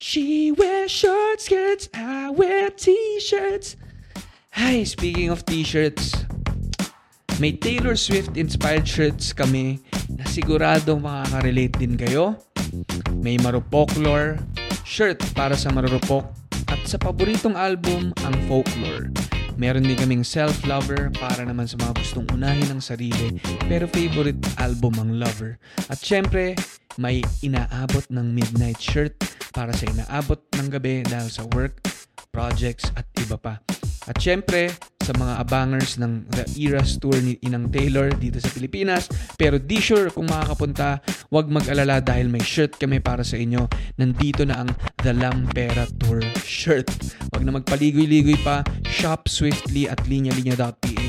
She wears short skirts, I wear t-shirts. Hi, speaking of t-shirts, may Taylor Swift inspired shirts kami na sigurado makaka-relate din kayo. May Marupokler shirt para sa marurupok at sa paboritong album, ang Folklore. Meron din kaming Self-Lover para naman sa mga gustong unahin ang sarili pero favorite album ang Lover. At syempre, may inaabot ng midnight shirt para sa inaabot ng gabi dahil sa work, projects at iba pa. At syempre, sa mga abangers ng The Eras Tour ni Inang Taylor dito sa Pilipinas. Pero di sure kung makakapunta, huwag mag-alala dahil may shirt kami para sa inyo. Nandito na ang The Lampera Tour shirt. Huwag na magpaligoy-ligoy pa. Shop swiftly at linyalinya.ph.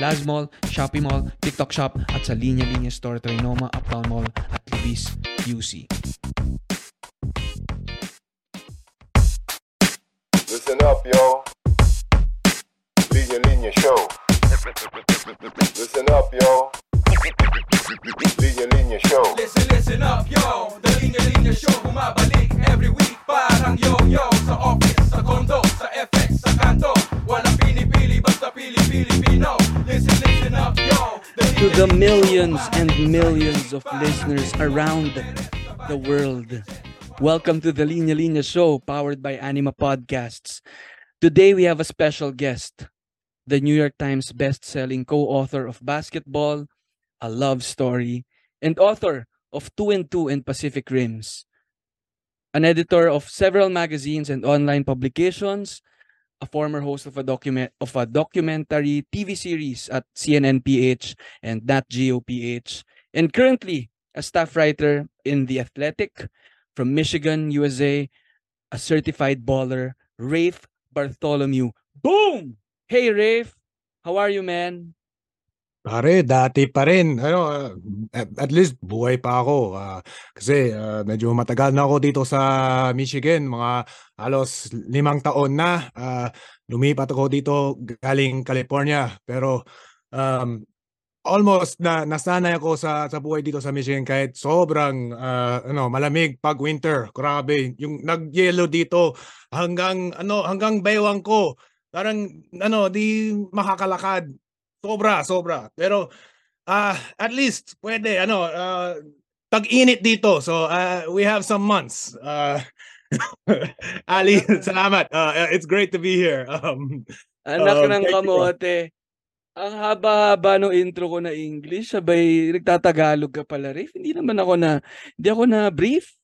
Laz Mall, Shopee Mall, TikTok Shop at sa Linya Linya Store Trinoma, Uptown Mall at Libis UC. Listen up, yo. Linya Linya Show. Listen up, yo. Linya Linya Show. Listen, listen up, yo The Linya Linya Show Bumabalik every week Parang yo-yo Sa office, sa condo, sa FX, sa kanto Walang pinipili, basta pili-Pilipino Listen, listen up, to the millions and millions of listeners around the world. Welcome to the Linya Linya Show, powered by Anima Podcasts. Today we have a special guest, the New York Times best-selling co-author of Basketball, A Love Story, and author of Two and Two and Pacific Rims. An editor of several magazines and online publications, a former host of a document of a documentary TV series at CNN PH and Nat Geo PH, and currently a staff writer in The Athletic from Michigan, USA, a certified baller, Rafe Bartholomew. Boom! Hey Rafe, how are you, man? Pare, dati pa rin. Ano, ah, at, least buhay pa ako. ah, kasi ah, medyo matagal na ako dito sa Michigan. Mga halos limang taon na. Ah, lumipat ako dito galing California. Pero um, almost na nasanay ako sa sa buhay dito sa Michigan kahit sobrang ah, ano malamig pag winter. Grabe, yung nag-yellow dito hanggang ano hanggang baywang ko. Parang ano di makakalakad. Sobra, sobra. Pero ah at least pwede ano ah, tag-init dito. So ah, we have some months. Uh, Ali, salamat. Uh, it's great to be here. Um, Anak Um, ng kamote. Ang haba-haba ng intro ko na English, sabay nagtatagalog ka pala, Rafe. Hindi naman ako na, hindi ako na brief.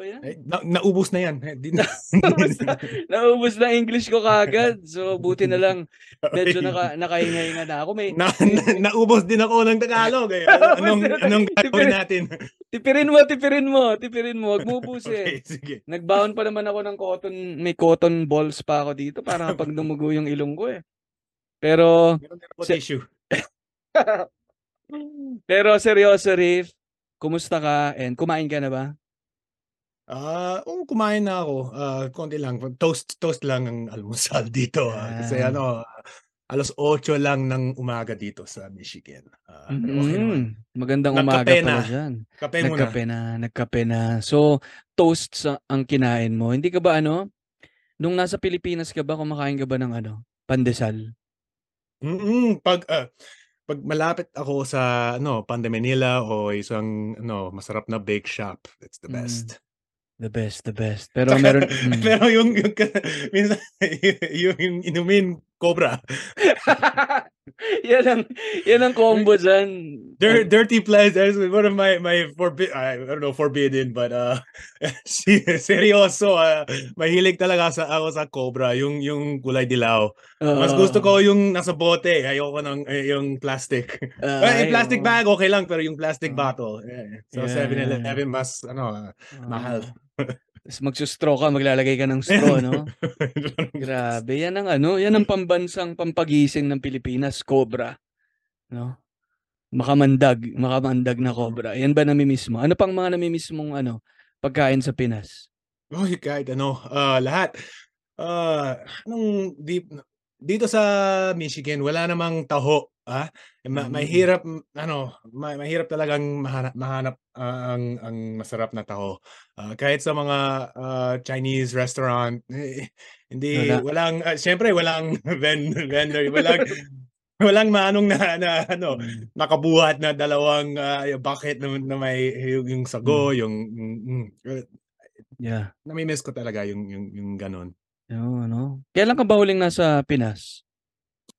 Ba yan? eh, na, naubos na yan. Eh, di na- Naubos na, naubos na English ko kagad. So, buti na lang, medyo naka, nakahinga-hinga na ako. May, na, na, naubos din ako ng Tagalog. Eh. Ano- Anong, anong gagawin natin? tipirin mo, tipirin mo, tipirin mo. Huwag mo ubusin. Okay, sige. Nagbaon pa naman ako ng cotton, may cotton balls pa ako dito para kapag dumugo yung ilong ko eh. Pero, Meron Si- tissue. pero seryoso, Riff, kumusta ka? And kumain ka na ba? Ah, oo, kumain na ako. Ah, konti lang. Toast toast lang ang almusal dito. ah. Kasi Ah. ano, alas 8 lang ng umaga dito sa Michigan. Ah, pero okay naman. Mm, Magandang Nagkape umaga pala na. dyan. Kape muna. Nagkape na, nagkape na. So, toast sa ang kinain mo. Hindi ka ba ano? Nung nasa Pilipinas ka ba, kumakain ka ba ng ano? Pandesal? Mm, pag ah, pag malapit ako sa ano, Pande Manila o isang ano, masarap na bake shop, that's the Mm. best. The best, the best. Pero Tsaka- meron... mm. Pero yung yung minsan yung, yung inumin cobra. yan ang, yan ang combo dyan. Dir- dirty pleasures one of my my forbid I don't know forbidden but uh si- seryoso uh, mahilig talaga sa ako sa cobra yung yung kulay dilaw. Mas gusto ko yung nasa bote, ayoko ng eh, yung plastic. Ah, Eh, yung plastic bag okay lang pero yung plastic Ah. bottle. eh, So Yeah. 7-Eleven mas ano ah, mahal. Tapos magsustraw ka, maglalagay ka ng straw, no? Grabe, yan ang ano, yan ang pambansang pampagising ng Pilipinas, cobra. No? Makamandag, makamandag na cobra. Yan ba namimiss mo? Ano pang mga namimiss mong ano, pagkain sa Pinas? Oy, kahit ano, ah, lahat. Ah, anong deep dito sa Michigan wala namang taho, ah. Ma Mm. mahirap ano, ma mahirap talagang mahanap mahanap, ah, ang ang masarap na taho. Ah, kahit sa mga, ah, Chinese restaurant, eh, hindi Wala. walang, ah, siyempre walang ven vendor, walang walang manong na na ano, Hmm. nakabuhat na dalawang, ah, bucket na na may yung yung sago, Hmm. yung mm, hmm, eh, Yeah. nami-miss ko talaga yung yung yung gano'n. Oo, 'no. Kailan ka ba huling nasa Pinas?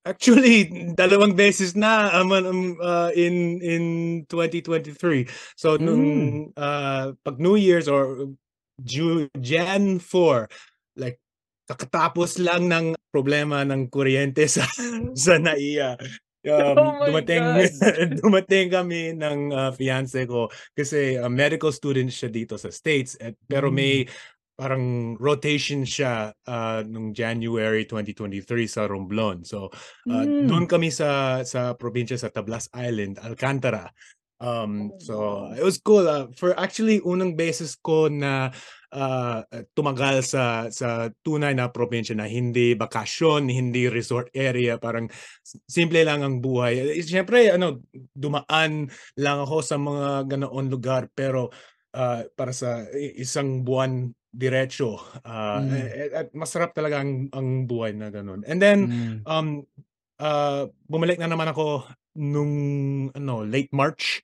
Actually, dalawang beses na, um, um, ah, in in 2023. So nung, Hmm. ah, 'pag New Year's or Ju Jan 4, like kakatapos lang ng problema ng kuryente sa sa NAIA. Um, Oh dumating dumating kami ng, ah, fiance ko kasi, ah, medical student siya dito sa States at pero may Hmm. Parang rotation siya, ah, nung January 2023 sa Romblon. So, ah, Hmm. dun kami sa sa probinsya sa Tablas Island, Alcantara. Um, so it was cool, ah, for actually unang beses ko na, ah, tumagal sa sa tunay na probinsya na hindi bakasyon, hindi resort area, parang si simple lang ang buhay. Eh, siyempre ano, dumaan lang ako sa mga ganoong lugar pero, ah, para sa isang buwan diretso, ah, Hmm. eh, at masarap talaga ang ang buhay na gano'n. And then, Hmm. um, ah, bumalik na naman ako nung ano, late March,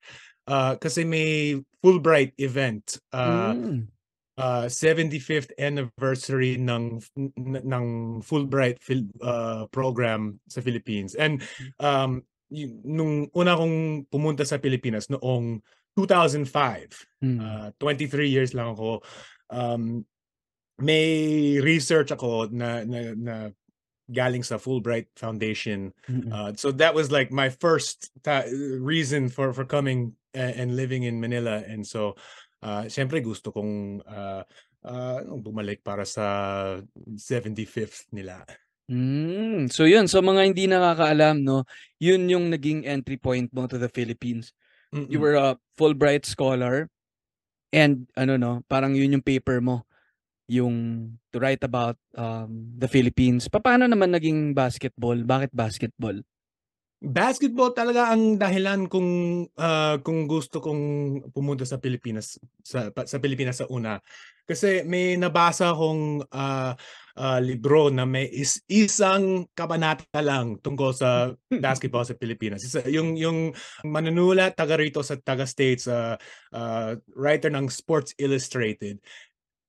ah, kasi may Fulbright event, ah, Hmm. ah, 75th anniversary ng ng Fulbright ah, program sa Philippines. And, um, yu nung una akong pumunta sa Pilipinas noong 2005, Hmm. ah, 23 years lang ako, um, may research ako na na na galing sa Fulbright Foundation. Mm. Uh, so that was like my first ta reason for for coming a and living in Manila. And so, ah, siyempre gusto kong, ah, ah, bumalik para sa 75th nila. Hmm. So yun, sa mga hindi nakakaalam 'no, yun yung naging entry point mo to the Philippines. You Mm. were a Fulbright scholar and ano 'no, parang yun yung paper mo, yung to write about, um, the Philippines. Papaano naman naging basketball? Bakit basketball? Basketball talaga ang dahilan kung, ah, kung gusto kong pumunta sa Pilipinas sa sa Pilipinas sa una. Kasi may nabasa akong, ah, ah, libro na may is isang kabanata lang tungkol sa basketball sa Pilipinas. Isa yung yung manunulat taga rito sa taga-States, ah, ah, writer ng Sports Illustrated.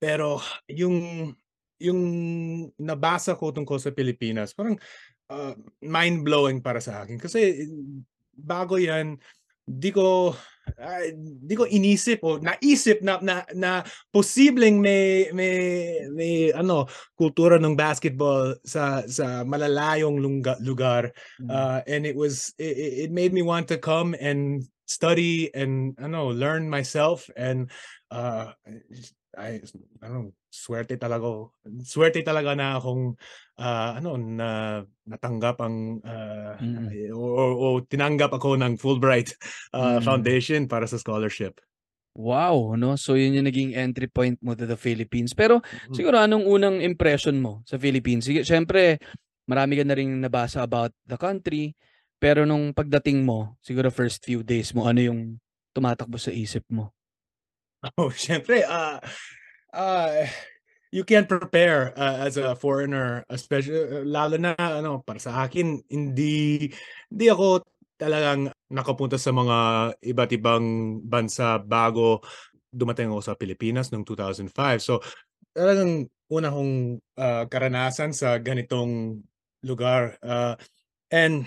Pero yung yung nabasa ko tungkol sa Pilipinas parang, ah, mind-blowing para sa akin kasi bago 'yan, di ko, ah, di ko inisip o naisip na na na posibleng may may may ano, kultura ng basketball sa sa malalayong lungga lugar. Ah, and it was it it made me want to come and study and ano, learn myself and, ah, I ano, swerte talaga swerte talaga na akong, ah, ano, na natanggap ang, ah, Mm. o o tinanggap ako ng Fulbright, ah, Mm. Foundation para sa scholarship. Wow, 'no. So yun yung naging entry point mo to the Philippines. Pero Mm. siguro anong unang impression mo sa Philippines? Sige, siyempre marami ka na ring nabasa about the country, pero nung pagdating mo, siguro first few days mo, ano yung tumatakbo sa isip mo? Oh, siyempre, ah, ah, you can't prepare, ah, as a foreigner, especially lalo na ano, para sa akin hindi hindi ako talagang nakapunta sa mga iba't ibang bansa bago dumating ako sa Pilipinas noong 2005. So, talagang una kong, ah, karanasan sa ganitong lugar, ah, and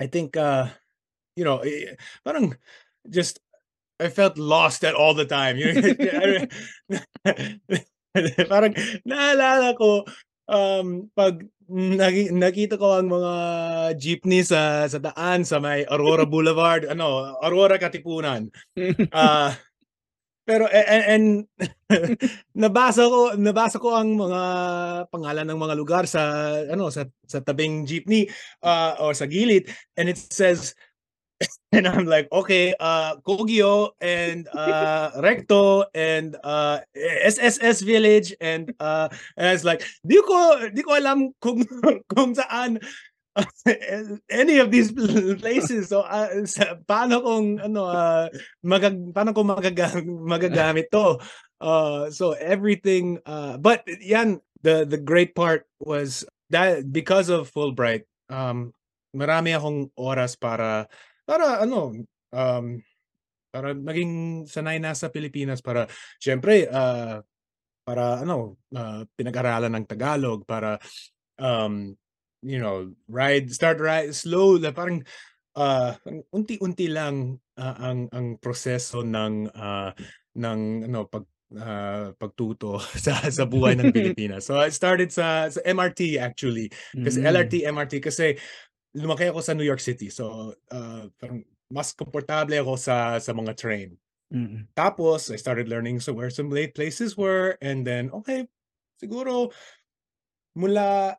I think, ah, you know, eh, parang just I felt lost at all the time. You parang naalala ko, um, 'pag naki nakita ko ang mga jeepney sa sa daan sa may Aurora Boulevard, ano, Aurora Katipunan. Ah, pero a a and nabasa ko nabasa ko ang mga pangalan ng mga lugar sa ano, sa sa tabing jeepney, ah, or sa gilid and it says, and I'm like, okay, uh, and uh, Recto and uh, SSS Village and uh, and I was like, di ko, di ko alam kung, kung saan any of these places. So, uh, sa, paano kung, ano, uh, magag, paano ko magagamit, magagamit to? Uh, so everything, uh, but yan, the, the great part was that because of Fulbright, um, marami akong oras para para ano, um, para maging sanay na sa Pilipinas para siyempre uh, para ano, uh, pinag-aralan ng Tagalog para um, you know, ride start ride slow na parang uh, unti-unti lang uh, ang ang proseso ng uh, ng ano pag uh, pagtuto sa sa buhay ng Pilipinas. So I started sa sa MRT actually kasi Mm. LRT MRT kasi lumaki ako sa New York City. So uh, parang mas komportable ako sa sa mga train. Mm. Tapos I started learning so where some late places were and then okay, siguro mula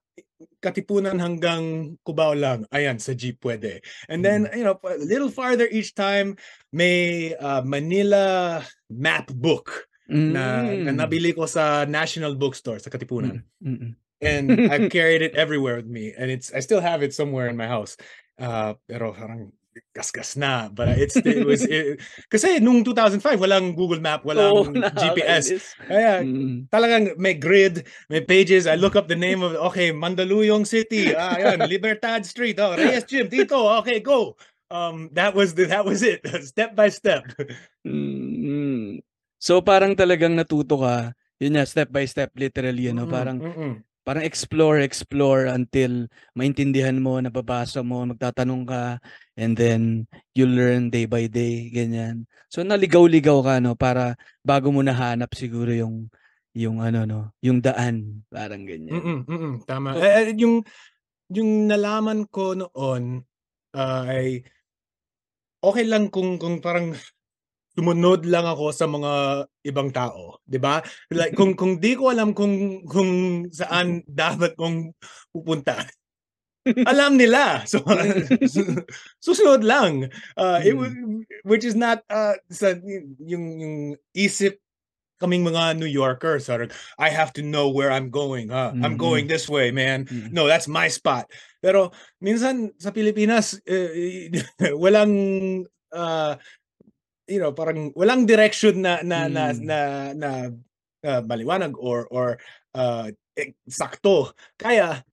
Katipunan hanggang Cubao lang, ayan sa jeep pwede. And then you know, a little farther each time may uh, Manila map book na, na Mm. nabili ko sa National Bookstore sa Katipunan. Mm. And I've carried it everywhere with me, and it's I still have it somewhere in my house. Uh, pero parang gasgas na, but it's it was it, kasi nung 2005 walang Google Map, walang Oo, GPS. nakakainis. Kaya Mm. talagang may grid, may pages. I look up the name of okay, Mandaluyong City. Ah, yan, Libertad Street. Oh, Reyes Gym dito. Okay, go. Um, that was the, that was it. Step by step. Mm. So parang talagang natuto ka, yun nga, step by step literally, ano, Mm-mm, parang mm-mm. Parang explore, explore until maintindihan mo, nababasa mo, magtatanong ka, and then you learn day by day, ganyan. So naligaw-ligaw ka, no, para bago mo nahanap siguro yung yung ano no, yung daan, parang ganyan. Mm-mm, mm-mm, tama. So- Eh, eh, yung yung nalaman ko noon ah, ay okay lang kung kung parang sumunod lang ako sa mga ibang tao, 'di ba? Like kung kung di ko alam kung kung saan dapat kong pupunta. alam nila. So susunod lang. Uh, it Mm. wa- which is not uh, sa yung yung isip kaming mga New Yorkers, parang, I have to know where I'm going. Ha? I'm Mm. going this way, man. Mm. No, that's my spot. Pero minsan sa Pilipinas, eh, walang uh, you know, parang walang direction na na na Mm. na, na uh, maliwanag or or uh, eh, sakto. Kaya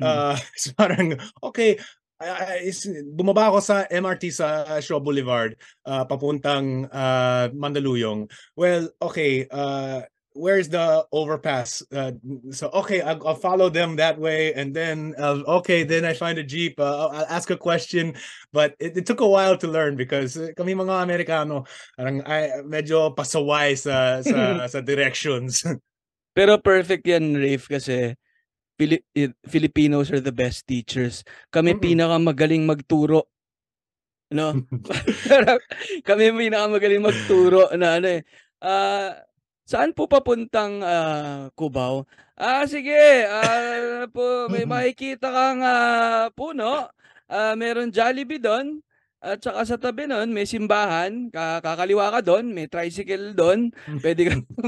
Mm. uh, so parang okay, I- bumaba ako sa MRT sa Shaw Boulevard uh, papuntang uh, Mandaluyong. Well, okay, uh, where's the overpass? Uh, so okay, I'll, I'll follow them that way, and then uh, okay, then I find a jeep. Uh, I'll, I'll ask a question, but it, it took a while to learn because uh, kami mga Amerikano, parang ay, medyo pasaway sa sa, sa directions. Pero perfect yan, Rafe, kasi Pili- i- Filipinos are the best teachers. Kami Mm-mm. pinakamagaling magturo. No? Kami pinakamagaling magturo na ano eh. Ah, saan po papuntang ah, Cubao? Ah, sige. Ah, po, may makikita kang ah, puno. Ah, meron Jollibee doon. At saka sa tabi nun, may simbahan. Ka- kakaliwa ka doon. May tricycle doon. Pwede kang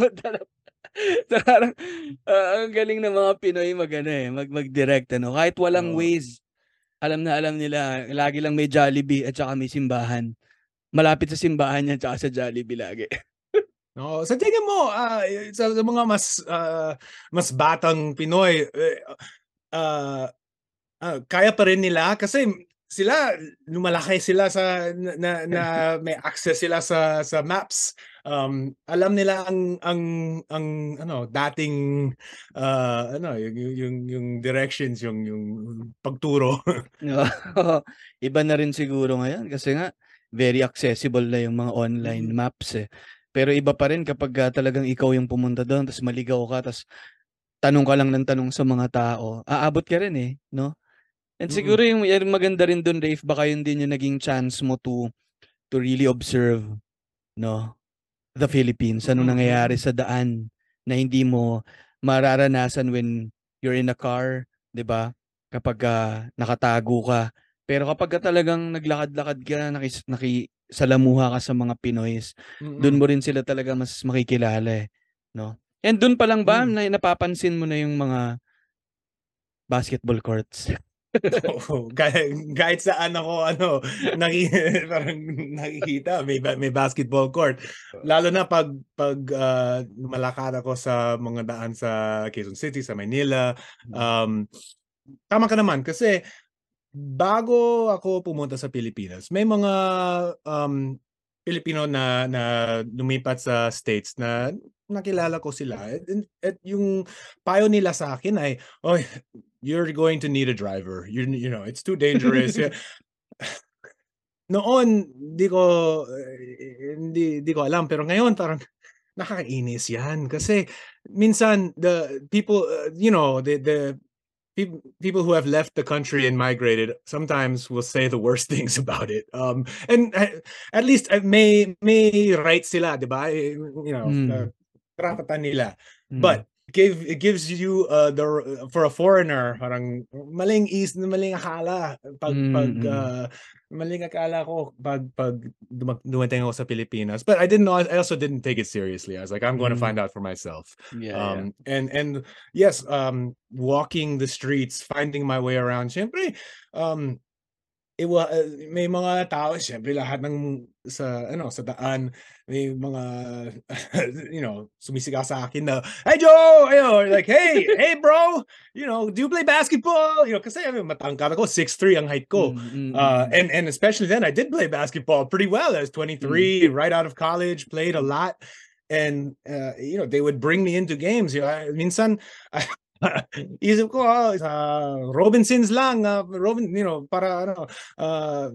So, parang, ah, ang galing ng mga Pinoy mag, ano, eh, mag, mag-direct. Ano. Kahit walang Oo. ways, alam na alam nila. Lagi lang may Jollibee at saka may simbahan. Malapit sa simbahan yan tsaka sa Jollibee lagi. No, sa tingin mo ah, sa, sa mga mas ah, mas batang Pinoy ah, ah, kaya pa rin nila kasi sila lumalaki sila sa na, na, na may access sila sa sa maps. Um, alam nila ang ang ang ano dating ah, ano yung yung yung, directions yung yung pagturo. Iba na rin siguro ngayon kasi nga very accessible na yung mga online Mm. maps eh. Pero iba pa rin kapag ah, talagang ikaw yung pumunta doon tapos maligaw ka tapos tanong ka lang ng tanong sa mga tao. Aabot ka rin eh, no? And Mm. siguro yung, yung maganda rin doon, Rafe, baka yun din yung naging chance mo to to really observe, no? The Philippines. Ano nangyayari sa daan na hindi mo mararanasan when you're in a car, 'di ba? Kapag ah, nakatago ka. Pero kapag ka talagang naglakad-lakad ka, nakis, nakisalamuha ka sa mga Pinoys, doon Mm. mo rin sila talaga mas makikilala eh, no? And doon pa lang ba Mm. na napapansin mo na yung mga basketball courts? Oo, kahit, kahit saan ako ano, naki, parang nakikita may may basketball court. Lalo na pag pag ah, lumalakad ako sa mga daan sa Quezon City, sa Manila. Um tama ka naman kasi bago ako pumunta sa Pilipinas, may mga um Pilipino na na lumipat sa states na nakilala ko sila. At, at yung payo nila sa akin ay, "Oy, you're going to need a driver. You you know, it's too dangerous." Noon, di ko eh, hindi di ko alam pero ngayon parang nakakainis 'yan kasi minsan the people uh, you know, the the peop- people who have left the country and migrated sometimes will say the worst things about it. Um and uh, at least uh, may may right sila, 'di ba? Eh, You know, Mm. uh, nila. Mm. But give it gives you uh the for a foreigner parang maling is maling akala pag Mm, pag mm. uh, maling akala ko pag pag dumating ako sa Pilipinas but I didn't know I also didn't take it seriously I was like I'm going to Mm. find out for myself yeah, yeah. um and and yes um walking the streets finding my way around syempre um iwa uh, may mga tao syempre lahat ng sa ano sa daan may mga you know sumisigaw sa akin na hey Joe you know, like hey hey bro you know do you play basketball you know kasi I mean, matangkad ako 6'3 ang height ko Mm, mm, uh, mm. and and especially then I did play basketball pretty well. I was 23, right out of college, played a lot, and uh, you know they would bring me into games. You know, I, minsan isip ko ah, sa Robinsons lang, ah, Robin, you know, para ano, uh,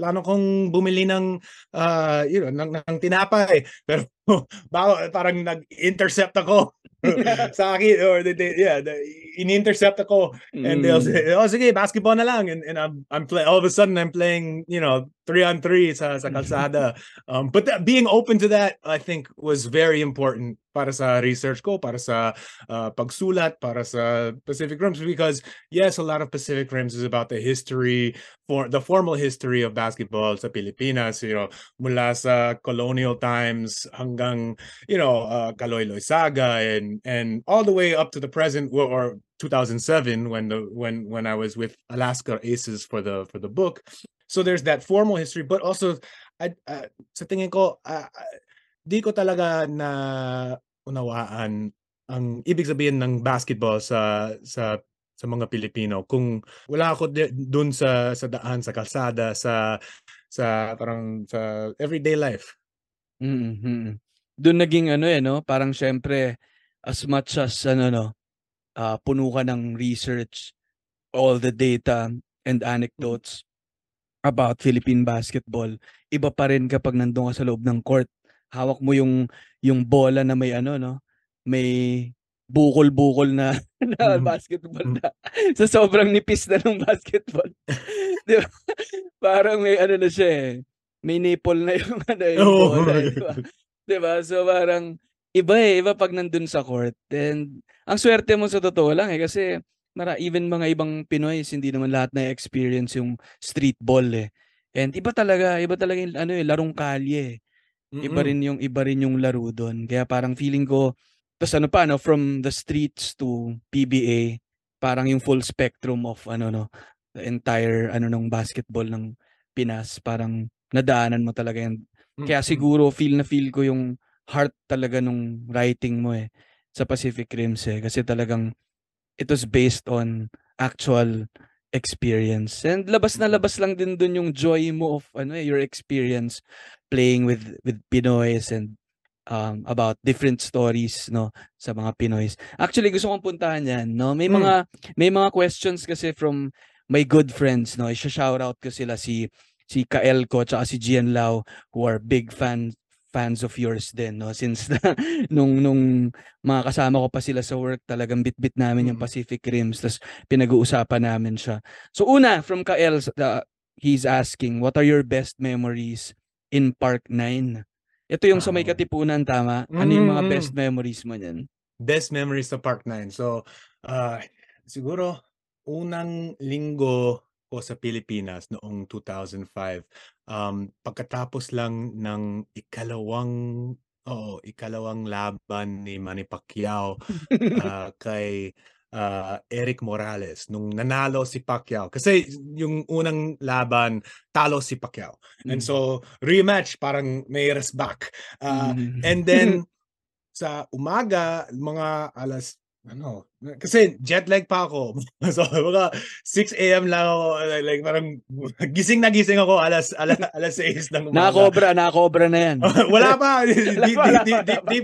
plano kong bumili ng uh, you know, ng, ng tinapay. Pero bago, parang nag-intercept ako sa akin or they, they, yeah, the, in-intercept ako and they'll Mm. say, oh sige, basketball na lang. And, and I'm, I'm play, all of a sudden I'm playing, you know, three on three sa, sa kalsada. um, but that, being open to that, I think was very important para sa research ko, para sa uh, pagsulat, para sa Pacific Rims, because yes, a lot of Pacific Rims is about the history, for the formal history of basketball sa Pilipinas, you know, mula sa colonial times hanggang, you know, uh, Kaloy Saga and and all the way up to the present or, or 2007 when the when when I was with Alaska Aces for the for the book. So there's that formal history, but also I, uh, sa tingin ko uh, di ko talaga na unawaan ang ibig sabihin ng basketball sa sa sa mga Pilipino kung wala ako doon sa sa daan sa kalsada sa sa parang sa everyday life. Mm, mm. Doon naging ano eh, no? Parang syempre, as much as ano, no, ah, puno ka ng research, all the data and anecdotes about Philippine basketball, iba pa rin kapag nandun ka sa loob ng court. Hawak mo yung yung bola na may ano, no? May bukol-bukol na, na Mhm. basketball Mm. na sa sobrang nipis na ng basketball. Di ba? Parang may ano na siya eh. May nipple na yung ano yung Oo. bola, eh, di ba? 'Di ba? So parang iba eh, iba pag nandun sa court. And ang swerte mo sa totoo lang eh kasi mara even mga ibang Pinoy hindi naman lahat na experience yung street ball eh. And iba talaga, iba talaga yung ano eh, larong kalye. eh. Iba rin yung iba rin yung laro doon. Kaya parang feeling ko tas ano pa no from the streets to PBA parang yung full spectrum of ano no the entire ano ng basketball ng Pinas parang nadaanan mo talaga yan kaya siguro feel na feel ko yung heart talaga nung writing mo eh sa Pacific Rims eh kasi talagang it was based on actual experience and labas na Mm. labas lang din dun yung joy mo of ano eh your experience playing with with Pinoys and um, about different stories no sa mga Pinoys. Actually gusto kong puntahan yan no. May Mm. mga may mga questions kasi from my good friends no. I-shout out ko sila si si Kael ko tsaka si Gian Lau who are big fans fans of yours din no since na, nung nung mga kasama ko pa sila sa work talagang bit-bit namin yung Mm. Pacific Rims tas pinag-uusapan namin siya. So una from Kael uh, he's asking what are your best memories in Park 9? Ito yung sa may Ah. Katipunan tama. Ano yung mga best memories mo niyan? Best memories sa Park 9. So, uh, siguro unang linggo ko sa Pilipinas noong 2005. Um, pagkatapos lang ng ikalawang oo, ikalawang laban ni Manny Pacquiao ah, kay ah, Eric Morales nung nanalo si Pacquiao. Kasi yung unang laban, talo si Pacquiao. And Mm. so, rematch, parang mayors back. Ah, Mm. and then, sa umaga, mga alas, ano, kasi jet lag pa ako. so, mga 6 a.m. lang ako, like, like, parang gising na gising ako alas, alas, alas 6 ng umaga. Nakakobra, nakakobra na yan. wala pa. di, di, di, di, di,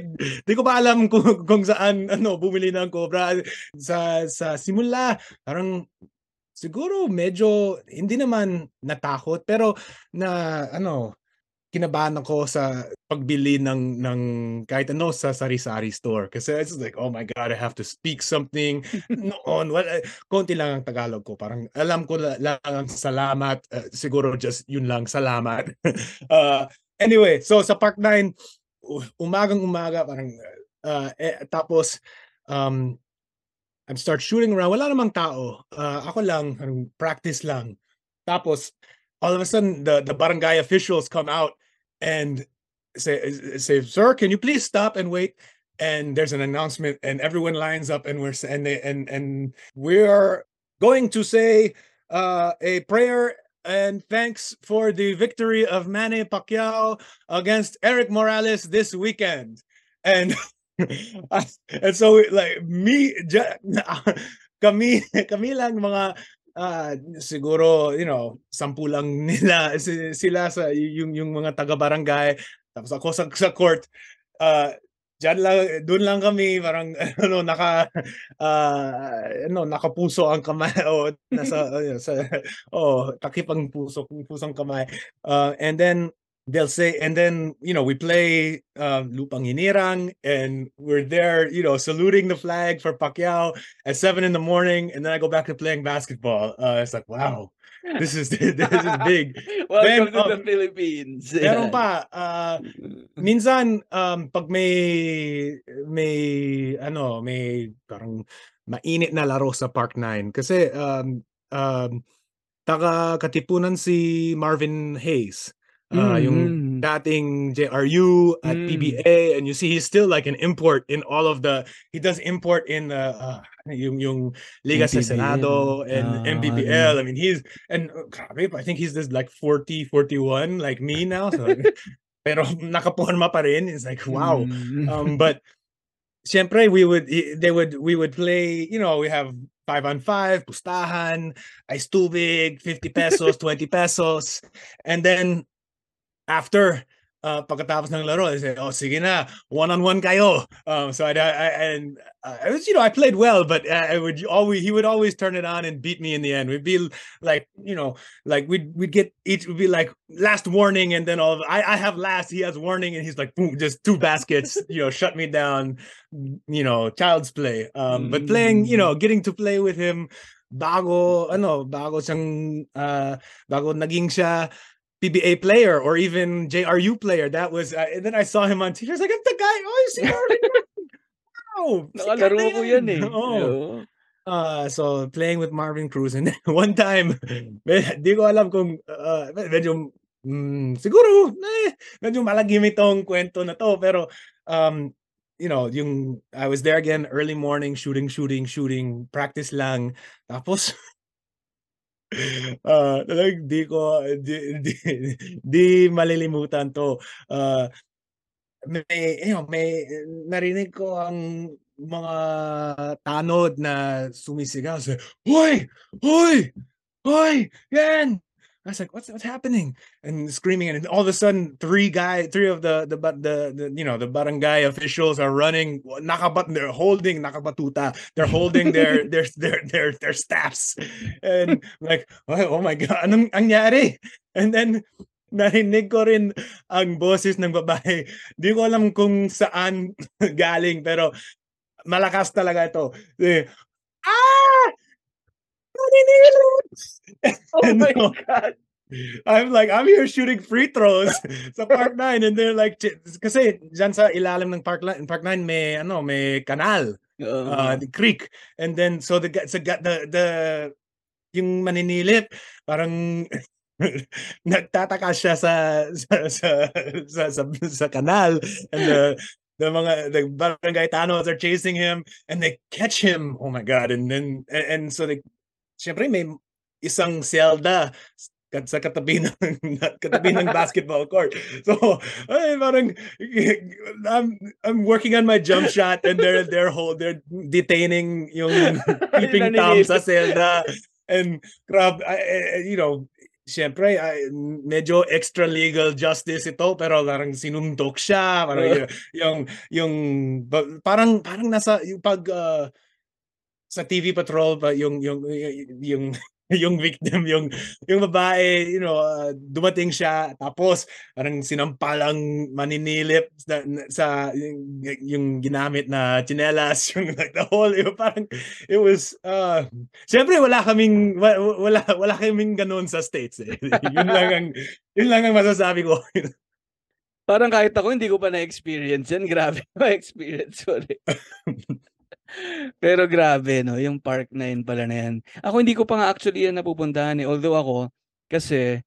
di ko pa alam kung, kung saan ano bumili ng Cobra sa sa simula. Parang siguro medyo hindi naman natakot pero na ano kinabahan ako sa pagbili ng ng kahit ano sa sari-sari store. Kasi it's like oh my god I have to speak something. Noon wala konti lang ang Tagalog ko. Parang alam ko la- lang ang salamat. Uh, siguro just yun lang salamat. Uh, anyway so sa Park 9 u- umagang umaga parang uh, eh, tapos um I start shooting around. Wala namang tao. Uh, ako lang parang practice lang. Tapos all of a sudden the the barangay officials come out and say say sir can you please stop and wait? And there's an announcement and everyone lines up and we're and they and and we're going to say uh a prayer and thanks for the victory of Manny Pacquiao against Eric Morales this weekend. And and so like me kami kami lang mga ah, siguro you know sampu lang nila si- sila sa yung yung mga taga barangay tapos ako sa, sa court uh, Diyan lang doon lang kami parang ano naka ah, ano nakapuso ang kamay. O nasa ano, sa oh takip ang puso pusong kamay. Uh, and then they'll say and then you know we play um, lupang hinirang and we're there you know saluting the flag for Pacquiao at seven in the morning and then I go back to playing basketball. Uh, it's like wow this is this is big. Welcome Then, to um, the Philippines. meron pa uh, minsan um pag may may ano may parang mainit na laro sa Park 9 kasi um um taga Katipunan si Marvin Hayes uh, yung Mhm. dating JRU at Mm. PBA and you see he's still like an import in all of the he does import in the uh, yung yung Liga sa MPBL. Senado and Ah, MPBL I mean he's and uh, I think he's this like 40 41 like me now so pero nakaporma pa rin it's like wow Mm. um but siempre we would they would we would play, you know, we have five on five, pustahan, ice tubig, 50 pesos, 20 pesos. And then after uh, pagkatapos ng laro, I say, oh, sige na, one-on-one kayo. Um, so I, I and uh, I was, you know, I played well, but uh, I would always, he would always turn it on and beat me in the end. We'd be like, you know, like we'd, we'd get each, would be like last warning. And then all of, I, I have last, he has warning and he's like, boom, just two baskets, you know, shut me down, you know, child's play. Um, but playing, you know, getting to play with him, bago, ano, bago siyang, uh, bago naging siya, PBA player or even JRU player. That was, uh, and then I saw him on TV. I was like, the guy. Oh, si wow. Nakalaro na ko yan eh. Oo. Oo. Uh, so playing with Marvin Cruz and then one time, di ko alam kung uh, medyo mm, siguro eh, medyo malagim itong kwento na to pero um you know, yung I was there again early morning shooting shooting shooting practice lang tapos uh, talagang di ko di, di, di malilimutan to. Uh, may you know, may narinig ko ang mga tanod na sumisigaw sa Hoy! Hoy! Hoy! Yan! I was like, what's what's happening? And screaming, and all of a sudden, three guy, three of the the the, the you know the barangay officials are running. Nakabat, they're holding nakabatuta. They're holding their their their their their staffs, and like, oh, oh my god, anong angyari? And then narinig ko rin ang boses ng babae. Di ko alam kung saan galing, pero malakas talaga ito. Eh, ah! Maninilot! Oh my no, God. I'm like, I'm here shooting free throws sa Park 9 and they're like, kasi dyan sa ilalim ng Park 9, Park 9 may, ano, may kanal, Oo. uh, the creek. And then, so the, so the, the, yung maninilip, parang nagtataka siya sa sa sa sa, sa, sa kanal and the the mga the barangay tanos are chasing him and they catch him oh my god and then and, and so they syempre may isang selda kat- sa katabi ng katabi ng basketball court. So, ay, parang I'm I'm working on my jump shot and they're they're hold they're detaining yung peeping tom sa selda and I- you know Siyempre, ay, medyo extra legal justice ito pero parang sinundok siya, parang y- yung yung parang parang nasa yung pag ah, sa TV Patrol pa yung yung yung yung, yung victim yung yung babae you know ah, dumating siya tapos parang sinampalang maninilip sa, sa yung, yung ginamit na tsinelas yung like the whole yung parang it was uh syempre wala kaming wa- wa- wala wala kaming ganun sa states eh. yun lang ang yun lang ang masasabi ko Parang kahit ako hindi ko pa na-experience yan. Grabe ma-experience ko. Pero grabe, no? Yung park na yun pala na yan. Ako hindi ko pa nga actually yan napupuntahan eh. Although ako, kasi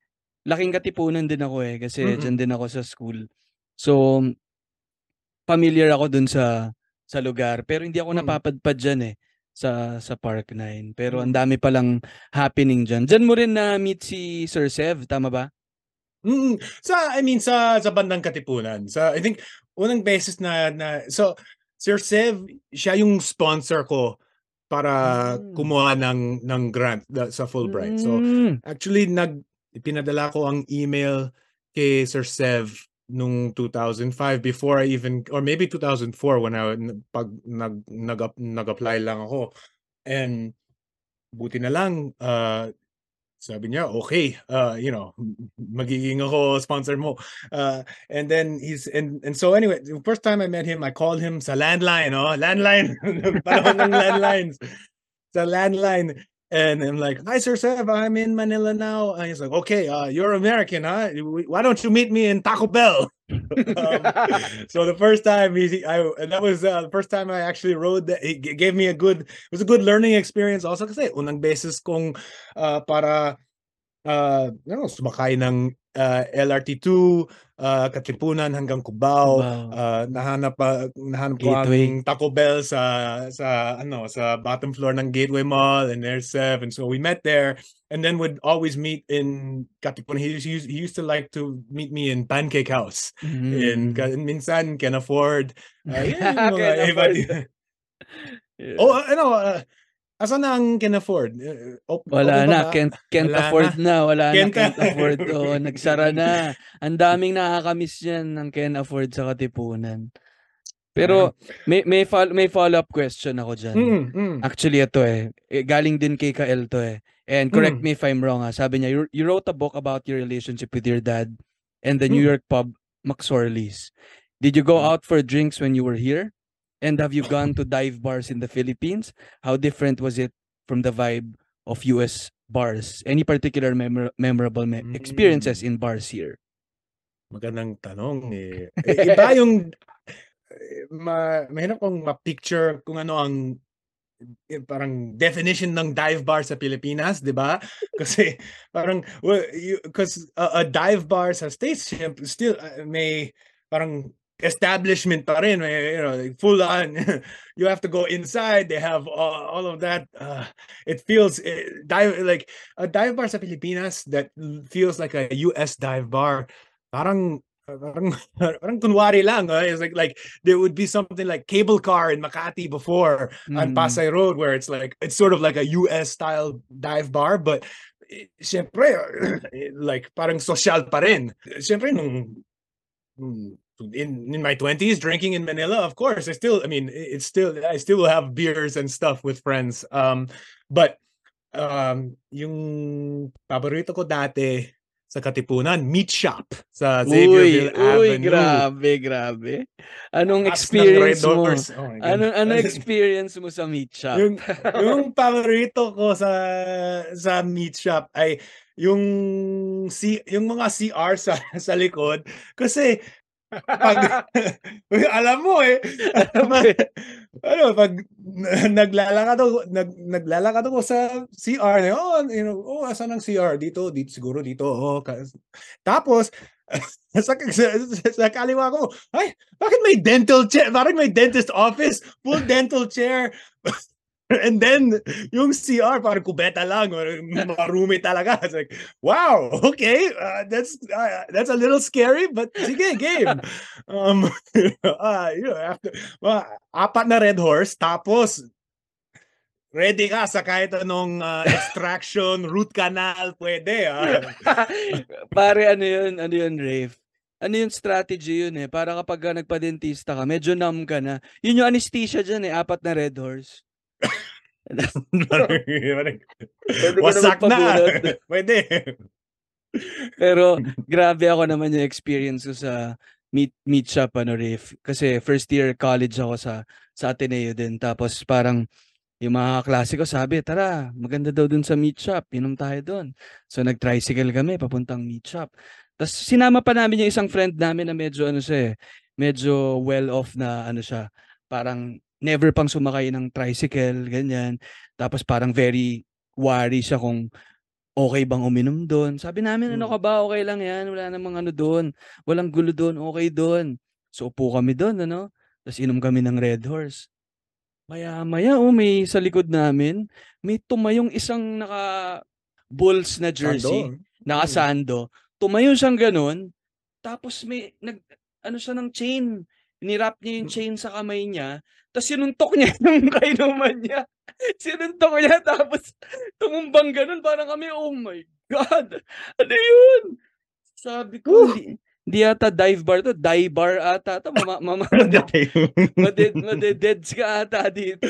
laking katipunan din ako eh. Kasi Mm-mm. dyan din ako sa school. So, familiar ako dun sa sa lugar. Pero hindi ako Mm. napapadpad dyan eh. Sa, sa Park 9. Pero ang Mm. dami palang happening dyan. Dyan mo rin na-meet si Sir Sev, tama ba? Mm, sa I mean sa sa bandang Katipunan. Sa I think unang beses na na so Sir Sev siya yung sponsor ko para Mm. kumuha ng ng grant sa Fulbright. So Mm. actually nag pinadala ko ang email kay Sir Sev nung 2005 before I even or maybe 2004 when I pag nag nag nag-apply lang ako. And buti na lang uh, sabi niya, okay, uh, you know, magiging ako sponsor mo. Uh, and then he's, and, and so anyway, the first time I met him, I called him sa landline, oh, landline, panahon ng landlines, sa landline. And I'm like, hi, Sir Sev, I'm in Manila now. And he's like, okay, uh, you're American, huh? Why don't you meet me in Taco Bell? Um, so the first time he, I, and that was uh, the first time I actually rode that. He gave me a good, it was a good learning experience also kasi unang beses kong uh, para uh, ano, sumakay ng uh, LRT2, uh, Katipunan hanggang Cubao. Wow. Uh, nahanap pa nahanap ko Gateway. ang Taco Bell sa sa ano sa bottom floor ng Gateway Mall and there's Sev and so we met there and then would always meet in Katipunan. He, used- he used to like to meet me in Pancake House in Mm. Ka- minsan can afford uh, yun yung mga Can afford. Yeah. oh ano uh, asan na ang can afford Uh, op- Wala na, ba? can't, can't Wala afford na. Wala Can't na, can't na. afford. Oh, nagsara na. Ang daming nakakamiss yan ng can afford sa Katipunan. Pero may may follow, may follow-up question ako diyan. Mm, mm. Actually ito eh. Eh, Galing din kay Kael to eh. And correct Mm. me if I'm wrong ha. Sabi niya, you, you wrote a book about your relationship with your dad and the New Mm. York pub McSorley's. Did you go Mm. out for drinks when you were here? And have you gone to dive bars in the Philippines? How different was it from the vibe of US bars? Any particular memor- memorable me- experiences in bars here? Magandang tanong eh. Eh, Iba yung eh, ma, mahirap kong ma-picture kung ano ang eh, parang definition ng dive bar sa Pilipinas, 'di ba? Kasi parang well, because a, a dive bar sa States syempre, still uh, may parang establishment pa rin, you know, like full on you have to go inside, they have all, all of that uh, it feels eh, dive like a dive bar sa Pilipinas that feels like a US dive bar parang parang parang kunwari lang uh, it's like like there would be something like cable car in Makati before on Mm. Pasay Road where it's like it's sort of like a US style dive bar but eh, syempre eh, like parang social pa rin syempre nung mm, in in my 20s drinking in Manila of course I still I mean it's still I still will have beers and stuff with friends um but um yung paborito ko dati sa Katipunan meat shop sa Uy, Xavierville uy, Avenue grabe, grabe. Anong Red experience mo? Oh. Ano ano experience mo sa meat shop? yung yung paborito ko sa sa meat shop ay yung si yung mga CR sa sa likod kasi pag alam mo eh. Alam mo eh. ano, pag naglalakad ako, nag, naglalakad ako sa CR, oh, you know, oh, asan ang CR? Dito, dito siguro dito. Oh, tapos sa, sa, sa kaliwa ko, ay, bakit may dental chair? Parang may dentist office, full dental chair. And then, yung CR, parang kubeta lang, or marumi talaga. It's like, wow, okay, uh, that's uh, that's a little scary, but sige, game. Um, uh, you know, after, mga apat na red horse, tapos, ready ka sa kahit anong uh, extraction, root canal, pwede. ah. Pare, ano yun? Ano yun, Rafe? Ano yung strategy yun eh? Para kapag ka nagpa-dentista ka, medyo numb ka na. Yun yung anesthesia dyan eh, apat na red horse. Wasak na. Pwede. Pero grabe ako naman yung experience ko sa meet meet shop ano Rafe. Kasi first year college ako sa sa Ateneo din. Tapos parang yung mga klase ko sabi, tara, maganda daw dun sa meet shop. Inom tayo dun. So nag-tricycle kami papuntang meet shop. Tapos sinama pa namin yung isang friend namin na medyo ano siya eh, medyo well off na ano siya. Parang never pang sumakay ng tricycle, ganyan. Tapos parang very worry siya kung okay bang uminom doon. Sabi namin, ano Mm. ka ba? Okay lang yan. Wala namang ano doon. Walang gulo doon. Okay doon. So, upo kami doon, ano? Tapos inom kami ng Red Horse. Maya-maya, oh, may sa likod namin, may tumayong isang naka Bulls na jersey, Sando. naka-sando. Tumayo siyang ganun. Tapos may, nag, ano siya ng chain. Nirap niya yung Mm. chain sa kamay niya. Tapos sinuntok niya yung kainuman niya. Sinuntok niya tapos tumumbang ganun. Parang kami, oh my God. Ano yun? Sabi ko, hindi, hindi yata dive bar to. Dive bar ata to. Mama, mama, maded, madededs ka ata dito.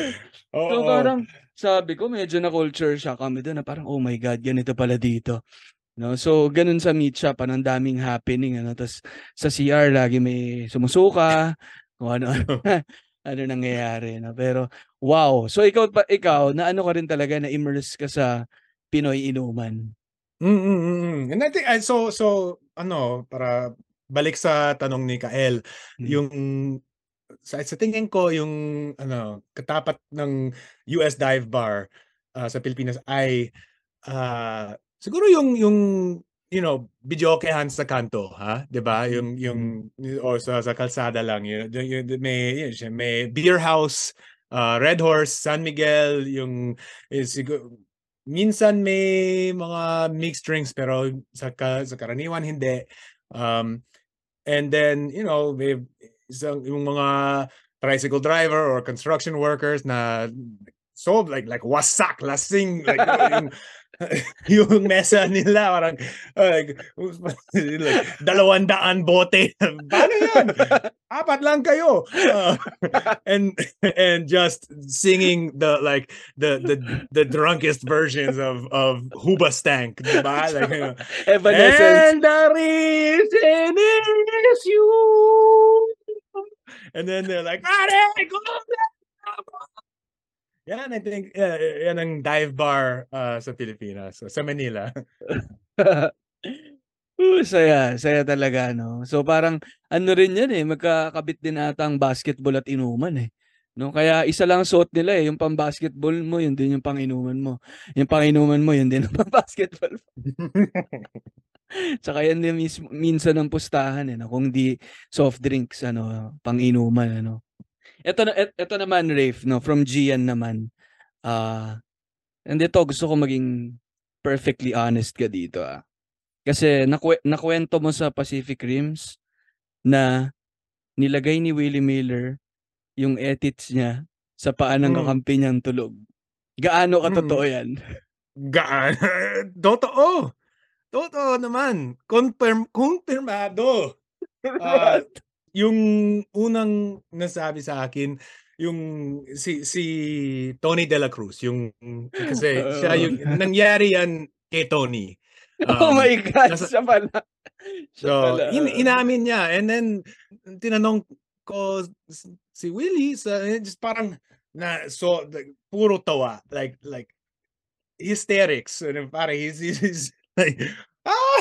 Oo. So parang sabi ko medyo na culture shock kami doon na parang oh my god ganito pala dito. No, so ganun sa meet shop ang daming happening ano tapos sa CR lagi may sumusuka kung ano ano nangyayari no pero wow so ikaw pa ikaw na ano ka rin talaga na immerse ka sa Pinoy inuman Mm, mm, mm. And I think, uh, so, so, ano, para balik sa tanong ni Kael, Mm. yung, sa, sa tingin ko, yung, ano, katapat ng US dive bar uh, sa Pilipinas ay, uh, siguro yung, yung, you know, videokehan sa kanto, ha? 'Di ba? Yung, yung, o sa, sa kalsada lang, yun, yung- may, yun, may beer house, uh, Red Horse, San Miguel, yung, eh, siguro, minsan may mga mixed drinks pero sa ka, sa karaniwan hindi. Um, and then, you know, may isang yung mga tricycle driver or construction workers na so like like wasak lasing like yung, yung mesa nila parang uh, like, like dalawang daan bote. Paano yan apat lang kayo. Uh, and and just singing the like the the the drunkest versions of of Huba Stank diba? like you know, and the reason is you. And then they're like, go Yan, I think, uh, yan ang dive bar uh, sa Pilipinas, so, sa Manila. Uh, saya, saya talaga, no? So parang ano rin yan eh, magkakabit din ata ang basketball at inuman eh. No? Kaya isa lang ang suot nila eh, yung pang basketball mo, yun din yung pang inuman mo. Yung pang inuman mo, yun din ang pang basketball mo. Tsaka yan din mis- minsan ng pustahan eh, no? kung di soft drinks, ano, pang inuman, ano. Ito, ito naman, Rafe, no? from Gian naman. Ah, and ito, gusto ko maging perfectly honest ka dito, ah. Kasi nakwe- nakwento mo sa Pacific Rims na nilagay ni Willie Miller yung edits niya sa paa ng Mm. kakampi niyang tulog. Gaano ka Mm. totoo yan? Gaan. Totoo. Totoo naman. Confirm, kumpirmado. Ah, yung unang nasabi sa akin, yung si si Tony De La Cruz, yung kasi siya yung nangyari yan kay Tony. oh Um, my God, nasa- siya pala. Siya So, pala. in, inamin niya. And then, tinanong ko si Willie, sa, eh, just parang, na, so, like, puro tawa. Like, like, hysterics. And parang, he's, he's, he's like, ah!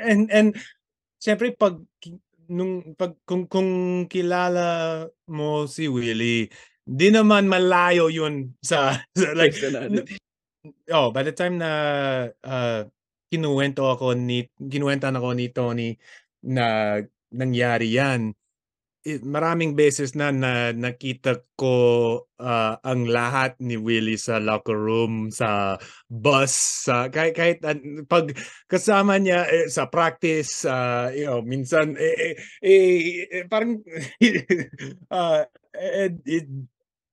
And, and, syempre, pag, nung pag kung kung kilala mo si Willie, di naman malayo yun sa, sa like oh, by the time na uh, kinuwento ako ni kinuwentan ako ni Tony na nangyari yan, maraming beses na, na nakita ko uh, ang lahat ni Willie sa locker room, sa bus, sa kahit, kahit uh, pag kasama niya eh, sa practice, uh, you know, minsan eh, eh, eh, parang uh, eh, it,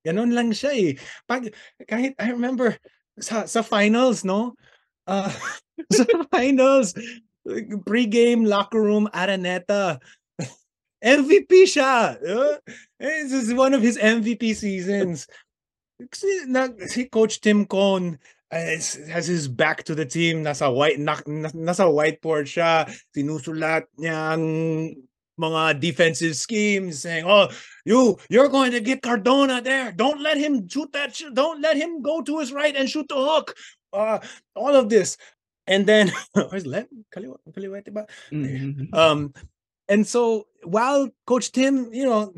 ganun lang siya eh. Pag, kahit I remember sa sa finals, no? Uh, sa finals, pre-game locker room Araneta. MVP siya. Uh, this is one of his MVP seasons. Kasi na, si Coach Tim Cohn uh, has his back to the team. Nasa white na, nasa whiteboard siya. Sinusulat niya ang mga defensive schemes saying, "Oh, you you're going to get Cardona there. Don't let him shoot that. Sh- don't let him go to his right and shoot the hook." Uh, all of this. And then where's Len? Kaliwete ba? Mhm. Um, and so while Coach Tim, you know,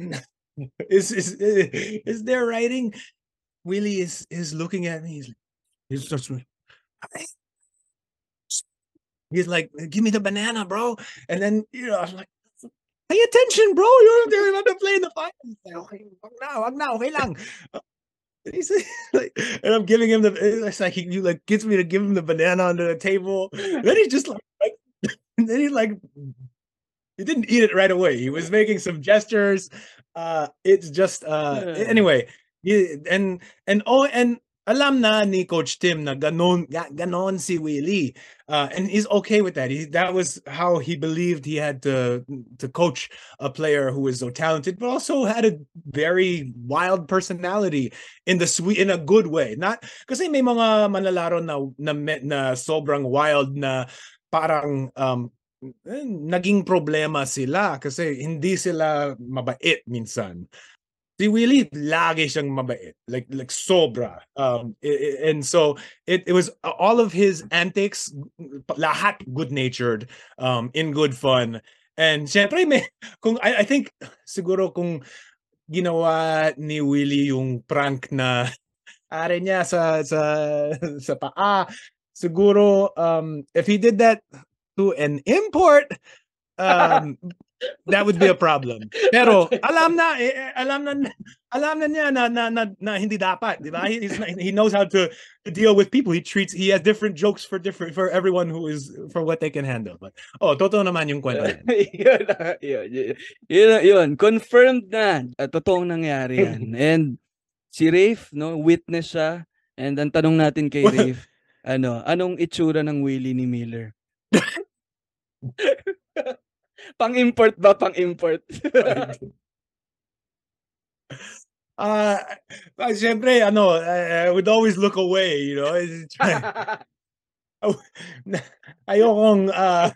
is is is there writing, Willie is is looking at me. He's like, he starts. He's like, "Give me the banana, bro." And then you know, I'm like, "Pay attention, bro. You're they're about to play in the finals." Like, wag na, wag na, okay lang. He's like, and I'm giving him the. It's like he, he like gets me to give him the banana under the table. then he's just like, like and then he's like he didn't eat it right away. He was making some gestures. Uh it's just uh Yeah. anyway. He, and and oh and alam na ni Coach Tim na ganon ganon si Willie. Uh and he's okay with that. He that was how he believed he had to to coach a player who was so talented but also had a very wild personality in the sweet in a good way. Not kasi may mga manlalaro na na, na sobrang wild na parang um naging problema sila kasi hindi sila mabait minsan. Si Willie lagi siyang mabait, like like sobra. Um and so it it was all of his antics lahat good-natured, um in good fun. And syempre may kung I, I think siguro kung ginawa ni Willie yung prank na are niya sa sa sa paa siguro um if he did that to an import um that would be a problem pero alam na eh, eh, alam na alam na niya na na, na, na hindi dapat di ba he, he knows how to, to deal with people he treats he has different jokes for different for everyone who is for what they can handle but oh totoo naman yung kwento yun, ah, yun, yun, yun, yun, confirmed na. At totoong nangyari yan. And si Rafe, no, witness siya. And ang tanong natin kay Rafe, ano, anong itsura ng Willie ni Miller? pang-import ba? Pang-import? Ah, uh, syempre, ano, I, I would always look away, you know. Ayokong, ah,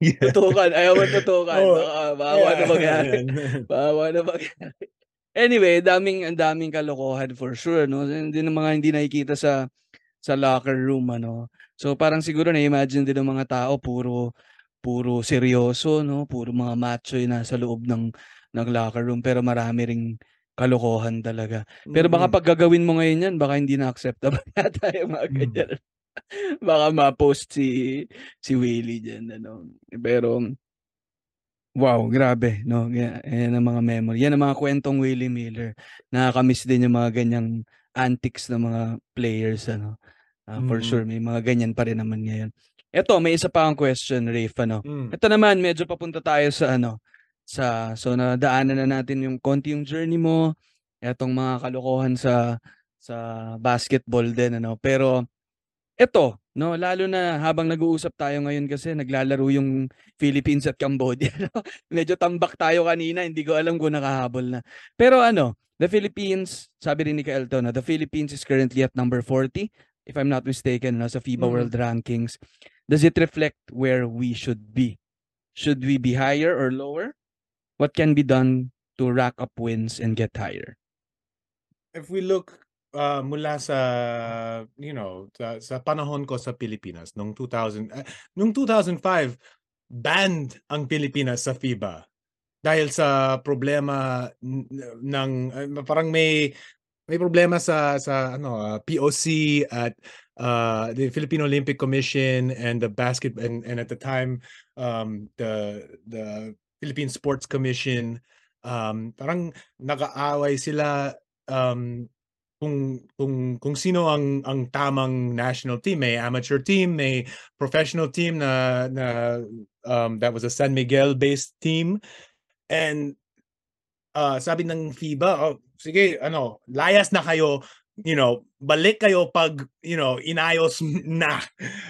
yeah. tutukan. Ayaw mo tutukan. Oo. Baka, bawa na mangyari. Bawa na mangyari. Anyway, daming ang daming kalokohan for sure, no? Hindi ng mga hindi nakikita sa sa locker room, ano. So parang siguro na-imagine din ng mga tao puro puro seryoso, no? Puro mga macho yung nasa loob ng ng locker room pero marami ring kalokohan talaga. Pero baka Mm-mm. pag gagawin mo ngayon yan, baka hindi na acceptable yata yung mga Mm. ganyan. baka ma-post si si Willie diyan ano. Pero wow, grabe, no. Yan, yan ang mga memory. Yan ang mga kwentong Willie Miller. Nakakamiss din yung mga ganyang antics ng mga players ano. Ah, for Mm. sure may mga ganyan pa rin naman ngayon. Eto, may isa pa akong question, Rafe, ano. Mm. Ito naman, medyo papunta tayo sa ano, sa so nadaanan na natin yung konti yung journey mo, etong mga kalokohan sa sa basketball din ano. Pero eto, no, lalo na habang nag-uusap tayo ngayon kasi naglalaro yung Philippines at Cambodia. no? Medyo tambak tayo kanina, hindi ko alam kung nakahabol na. Pero ano, the Philippines, sabi rin ni Kaelto na the Philippines is currently at number 40 if I'm not mistaken no, sa FIBA Mm. World Rankings. Does it reflect where we should be? Should we be higher or lower? What can be done to rack up wins and get higher? if we look uh, mula sa you know sa, sa panahon ko sa Pilipinas nung 2000 uh, nung 2005 banned ang Pilipinas sa FIBA dahil sa problema ng uh, parang may may problema sa sa ano uh, POC at uh, the Philippine Olympic Commission and the basket and, and at the time um, the the Philippine Sports Commission um, parang nag-aaway sila um, kung kung kung sino ang ang tamang national team. May amateur team may professional team na na um, that was a San Miguel based team. And uh, sabi ng FIBA oh, sige ano layas na kayo you know balik kayo pag you know inayos na.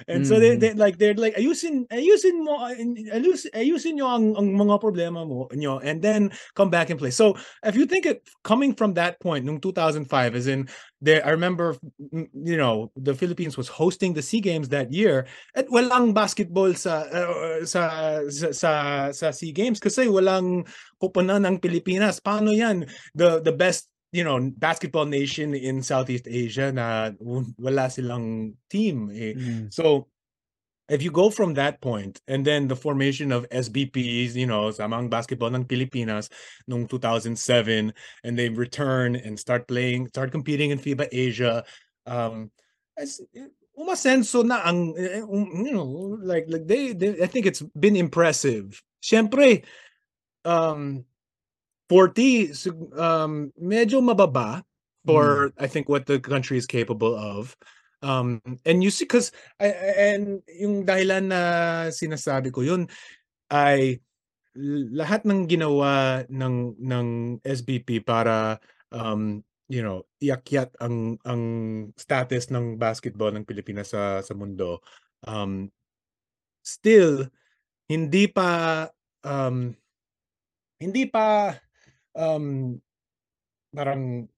And so they, Mm. they like they're like ayusin ayusin mo ayusin, ayusin nyo ang, ang mga problema mo nyo and then come back and play. So if you think it coming from that point nung 2005 as in there I remember mm, you know the Philippines was hosting the SEA Games that year at walang basketball sa uh, sa sa sa, sa SEA Games kasi walang koponan ng Pilipinas. Paano yan? The the best you know basketball nation in Southeast Asia na wala silang team eh. Mm. So if you go from that point and then the formation of SBPs, you know, Samang Basketball ng Pilipinas noong 2007 and they return and start playing, start competing in FIBA Asia, um as, umasenso na ang eh, um, you know like like they, they I think it's been impressive. Siyempre um 40 sig- um medyo mababa for I think what the country is capable of. Um and you see cuz and yung dahilan na sinasabi ko yun ay lahat ng ginawa ng ng SBP para um you know iakyat ang ang status ng basketball ng Pilipinas sa sa mundo um still hindi pa um hindi pa um parang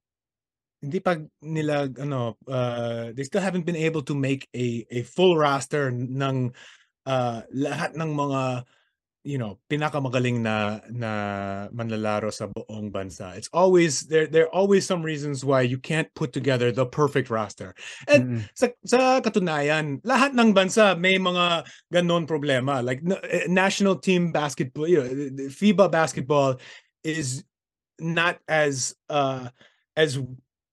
hindi pa nila ano uh, they still haven't been able to make a a full roster ng uh, lahat ng mga you know pinakamagaling na na manlalaro sa buong bansa. It's always there there are always some reasons why you can't put together the perfect roster. And Mm-mm. sa sa katunayan lahat ng bansa may mga ganon problema. Like eh, national team basketball you know, the- the FIBA basketball is not as uh as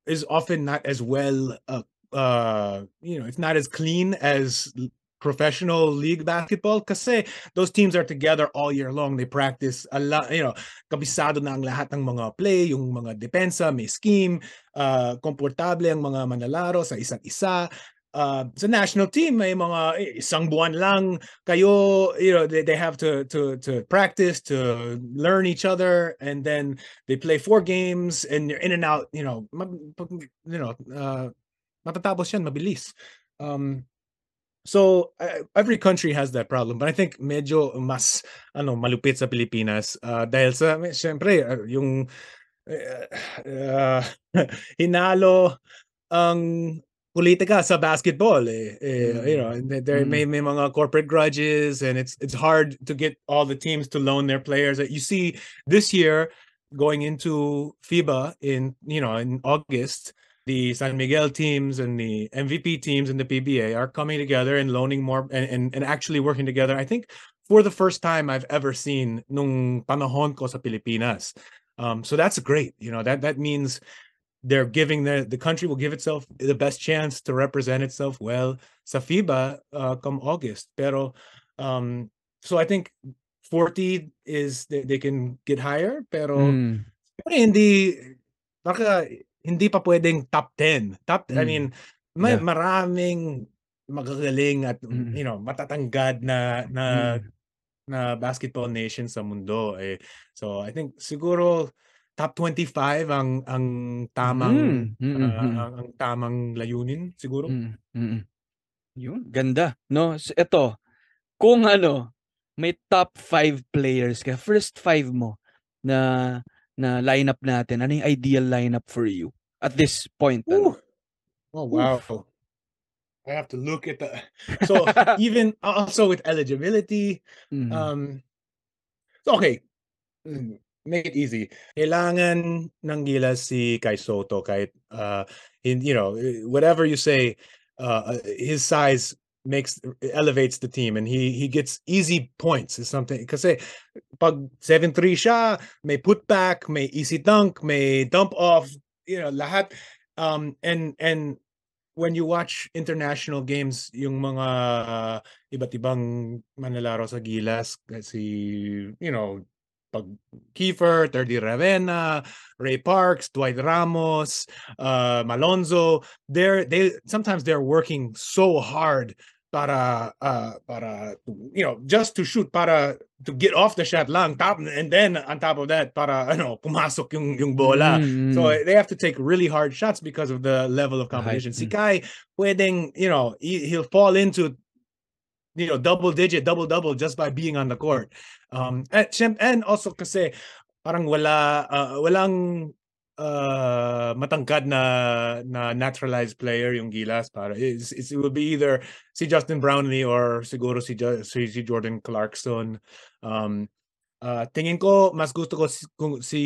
is often not as well uh, uh you know it's not as clean as professional league basketball kasi those teams are together all year long. They practice a lot you know kabisado na ang lahat ng mga play yung mga depensa may scheme uh komportable ang mga manlalaro sa isa't isa uh, sa national team may mga eh, isang buwan lang kayo you know they, they have to to to practice to learn each other and then they play four games and you're in and out you know you know uh, matatapos yan mabilis. Um so uh, every country has that problem but I think medyo mas ano malupit sa Pilipinas uh, dahil sa syempre uh, yung uh, uh, hinalo ang politika sa basketball eh, eh, you know and there there Mm. may may mga corporate grudges and it's it's hard to get all the teams to loan their players you see this year going into FIBA in you know in August the San Miguel teams and the MVP teams in the PBA are coming together and loaning more and, and, and actually working together. I think for the first time I've ever seen nung panahon ko sa Pilipinas. Um so that's great you know that that means they're giving the the country will give itself the best chance to represent itself well safiba uh, come August. Pero um so I think 40 is they, they can get higher pero Mm. hindi baka hindi pa pwedeng top 10. Top I Mm. mean may Yeah. maraming magagaling at Mm. you know matatanggad na na Mm. na basketball nation sa mundo eh. So I think siguro top 25 ang ang tamang Mm. Mm, ah, mm. ang, ang tamang layunin siguro. Mm, mm. Yun, ganda. No, S- ito, kung ano, may top 5 players ka, first 5 mo na na lineup natin, ano yung ideal lineup for you at this point? Ano? Oh wow. I have to look at the so even also with eligibility Mm. um so okay mm, make it easy. Kailangan ng gilas si Kai Soto kahit uh in, you know eh, whatever you say uh his size makes elevates the team and he he gets easy points is something kasi pag 7-3 siya may putback may easy dunk may dump off you know lahat. Um and and when you watch international games yung mga uh, iba't ibang manlalaro sa Gilas si you know pag Kiefer, Terdy Ravenna, Ray Parks, Dwight Ramos, uh, Malonzo, they're they sometimes they're working so hard para uh, para you know just to shoot para to get off the shot lang top and then on top of that para ano pumasok yung yung bola Mm, so mm. they have to take really hard shots because of the level of competition si mm. Kai pwedeng you know he, he'll fall into you know double digit double double just by being on the court. Um and, syem- and also kasi parang wala uh, walang uh matangkad na na naturalized player yung Gilas para it's, it's, it will be either si Justin Brownlee or siguro si, si, si Jordan Clarkson. Um uh, tingin ko mas gusto ko si, kung si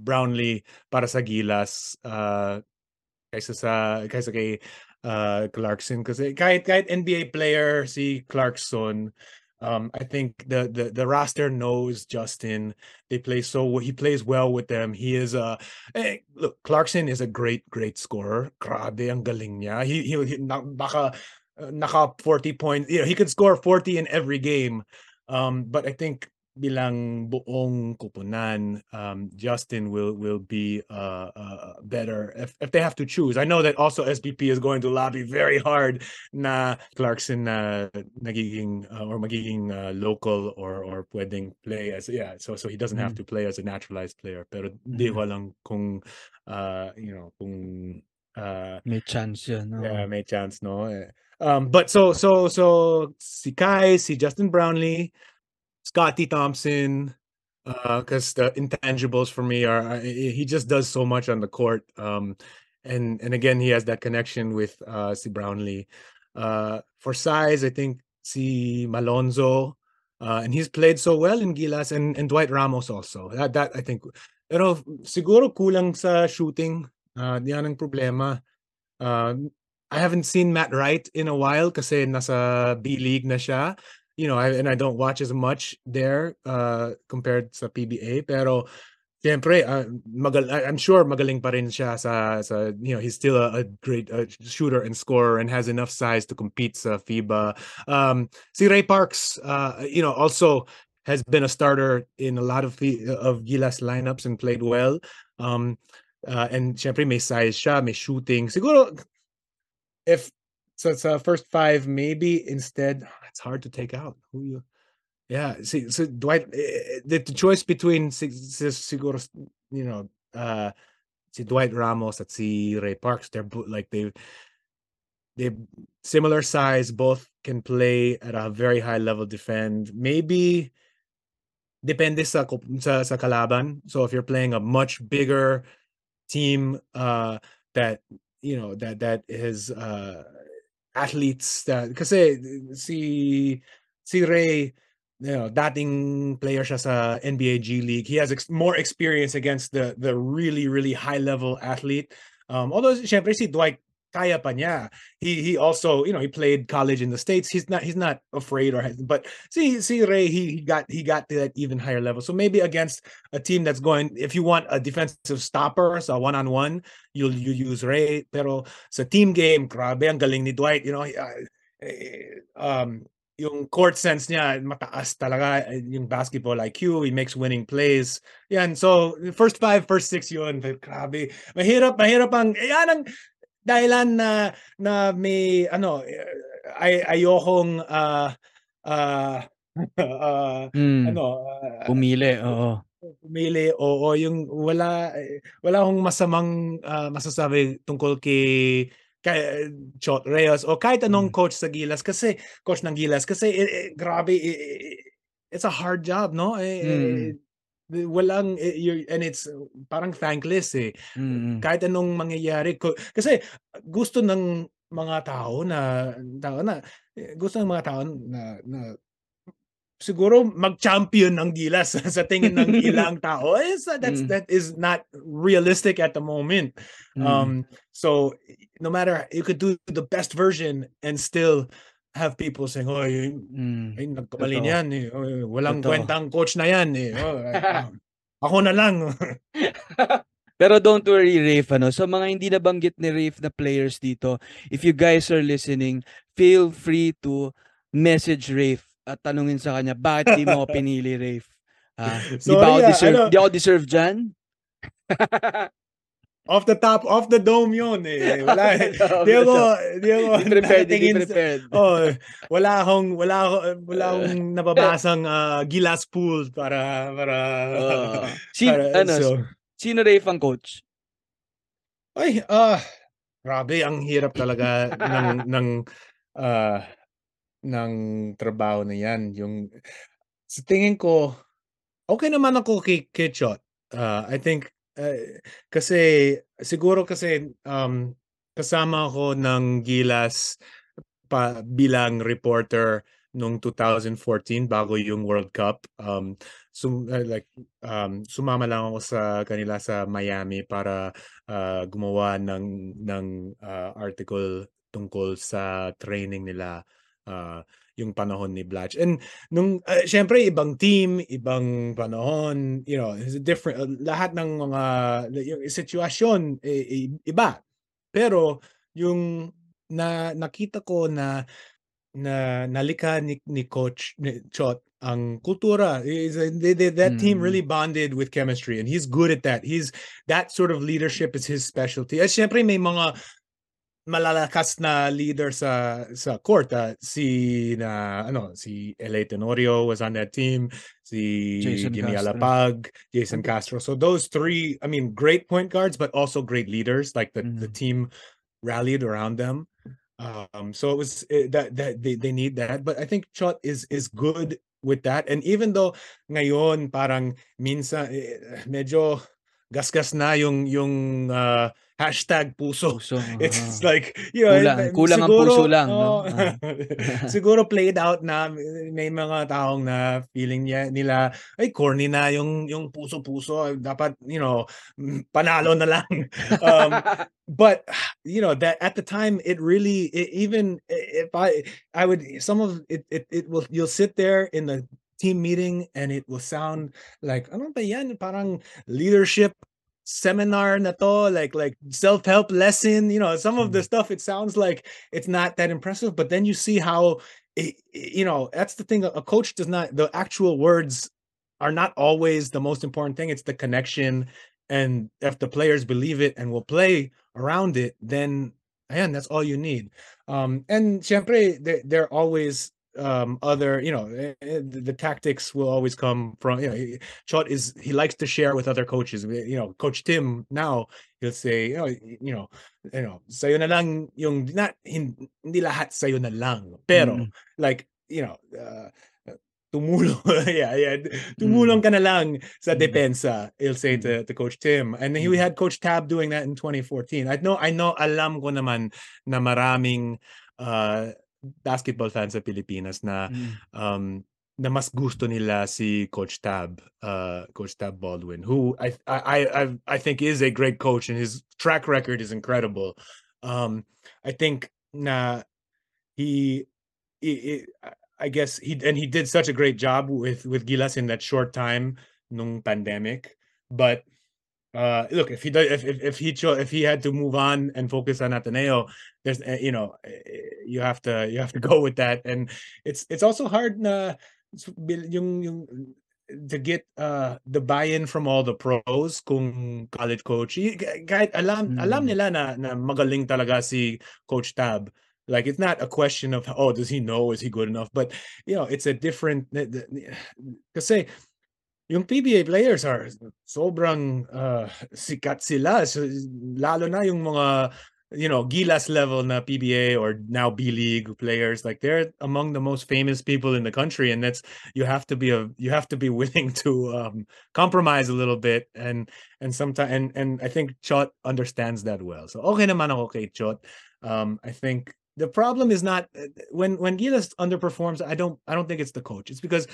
Brownlee para sa Gilas uh, kaysa sa kaysa kay uh, Clarkson. Kasi kahit kahit NBA player si Clarkson um I think the the the roster knows Justin. They play so he plays well with them. He is a eh, look Clarkson is a great great scorer. Grabe ang galing niya. He he, he baka uh, naka 40 points you know he could score 40 in every game. Um but I think bilang buong kupunan um Justin will will be uh, uh better if, if they have to choose I know that also SPP is going to lobby very hard na Clarkson na nagiging uh, or magiging uh, local or or pwedeng play as yeah so so he doesn't have Mm. to play as a naturalized player pero di ko alam kung uh you know kung uh May chance yun. oo. yeah, may chance, no? Eh, Um, but so so so si Kai, si Justin Brownlee, Scotty Thompson, because the intangibles for me are uh, he just does so much on the court. Um, and and again he has that connection with uh Brownlee. Uh, for size, I think si Malonzo, uh, and he's played so well in Gilas and and Dwight Ramos also. That that I think. Pero siguro kulang sa shooting. Uh, ang problema. Um, I haven't seen Matt Wright in a while kasi nasa B League na siya. You know, I, and I don't watch as much there uh, compared sa PBA. Pero, siyempre, uh, magal I- I'm sure magaling pa rin siya sa, sa you know, he's still a, a great shooter and scorer and has enough size to compete sa FIBA. Um, si Ray Parks, uh, you know, also has been a starter in a lot of the, of Gilas lineups and played well. Um, uh, and syempre may size siya, may shooting. Siguro if so it's uh, first five maybe instead it's hard to take out. Who you yeah see so Dwight eh, eh, the, the choice between si, si, siguro you know uh si Dwight Ramos at si Ray Parks they're like they they similar size both can play at a very high level defend. Maybe depende sa sa, sa kalaban. So if you're playing a much bigger team uh that you know that that is uh athletes that kasi si si Ray you know dating player siya sa NBA G League. He has ex- more experience against the the really really high level athlete. Um although syempre si Dwight kaya pa he he also you know he played college in the states. He's not he's not afraid or but see see Ray he, he got he got to that even higher level. So maybe against a team that's going if you want a defensive stopper so one on one you'll you use Ray. Pero sa team game grabe ang galing ni Dwight you know uh, um yung court sense niya mataas talaga eh, yung basketball IQ he makes winning plays. Yan so first five first six yun grabe. Mahirap mahirap ang eh, yan ang dahilan na na may ano ay ayokong ah ah ah, Mm. ano ah, Pumili, oo. pumili oo yung wala wala akong masamang ah, masasabi tungkol kay kay Chot Reyes o kahit anong Mm. coach sa Gilas kasi coach ng Gilas kasi eh, eh, grabe eh, eh, it's a hard job no eh, eh, walang eh, and it's parang thankless eh Mm. kahit anong mangyayari ko kasi gusto ng mga tao na tao na eh, gusto ng mga tao na na siguro mag-champion ng Gilas sa tingin ng ilang tao is that's Mm. that is not realistic at the moment Mm. um so no matter you could do the best version and still have people saying, "Oh, yun, Mm. ay nagkamali niyan eh. Oh, walang Totoo. kwentang coach na yan eh." Oh, ah, ako na lang. Pero don't worry, Rafe, ano, sa mga hindi nabanggit ni Rafe na players dito, if you guys are listening, feel free to message Rafe at tanungin sa kanya, bakit di mo pinili, Rafe? Ah, di ba ako Sorry, deserve, ano- di ako deserve dyan? Off the top, off the dome yun eh. Wala eh. Di ako, di ako prepared, di prepared. Oh, wala akong wala ako wala akong nababasang ah, gilas pool para para Oo. Si, para- ano, so- sino Rafe ang coach? Ay, ah, grabe ang hirap talaga ng ng ah ng trabaho na 'yan. Yung sa tingin ko okay naman ako kay kay Chot. Ah, I think eh, kasi siguro kasi um kasama ako ng Gilas pa bilang reporter nung 2014 bago yung World Cup. Um sum, uh, like um sumama lang ako sa kanila sa Miami para ah, gumawa ng ng ah, article tungkol sa training nila ah, yung panahon ni Blatch. And nung uh, syempre ibang team, ibang panahon, you know, it's a different uh, lahat ng mga yung sitwasyon eh, eh, iba. Pero yung na nakita ko na na nalika ni, ni coach ni Chot ang kultura is uh, they, they, that team Mm. really bonded with chemistry and he's good at that he's that sort of leadership is his specialty at syempre may mga malalakas na leader sa sa court ah. si na ano si LA Tenorio was on that team si Jason Jimmy Castro. Alapag Jason Castro so those three I mean great point guards but also great leaders like the the Mhm. team rallied around them um so it was eh, that that they, they need that but I think Chot is is good with that and even though ngayon parang minsan eh, medyo gasgas na yung yung ah, hashtag puso Puso. it's ah. like you know Kulang- kulang ang puso lang, no? oo, Ah. siguro played out na may mga taong na feeling niya nila ay corny na yung yung puso-puso dapat you know panalo na lang um but you know that at the time it really it, even if i i would some of it, it it will you'll sit there in the team meeting and it will sound like ano ba yan parang leadership seminar na to like like self-help lesson you know some of the stuff it sounds like it's not that impressive but then you see how it, you know that's the thing a coach does not the actual words are not always the most important thing it's the connection and if the players believe it and will play around it then ayan, that's all you need. Um and there are always um other you know eh, eh, the, the tactics will always come from you know he- Chot is he likes to share with other coaches you know coach Tim now he'll say you know you know you know sayo na lang yung not hindi lahat sayo na lang pero Mm. like you know uh, tumulong yeah yeah tumulong ka na lang sa Mm. depensa he'll say to, to coach Tim and he Mm. had coach Tab doing that in 2014 I know I know alam ko naman na maraming uh, basketball fans sa Pilipinas na Mm. um na mas gusto nila si Coach Tab, uh, Coach Tab Baldwin, who I I I I think is a great coach and his track record is incredible. Um, I think na he, he, he- I guess he and he did such a great job with with Gilas in that short time nung pandemic. But uh, look, if he does, if if, if he cho- if he had to move on and focus on Ateneo, there's uh, you know eh, you have to you have to go with that, and it's it's also hard na yung yung to get uh the buy-in from all the pros kung college coach. Kahit alam alam Mm. nila na na magaling talaga si coach Tab. Like it's not a question of oh does he know? Is he good enough? But you know it's a different the- kasi yung PBA players are sobrang uh, sikat sila. So, lalo na yung mga you know Gilas level na PBA or now B League players like they're among the most famous people in the country and that's you have to be a you have to be willing to um compromise a little bit and and sometimes and and I think Chot understands that well. So okay naman ako kay Chot. Um I think the problem is not uh, when when Gilas underperforms. I don't I don't think it's the coach. It's because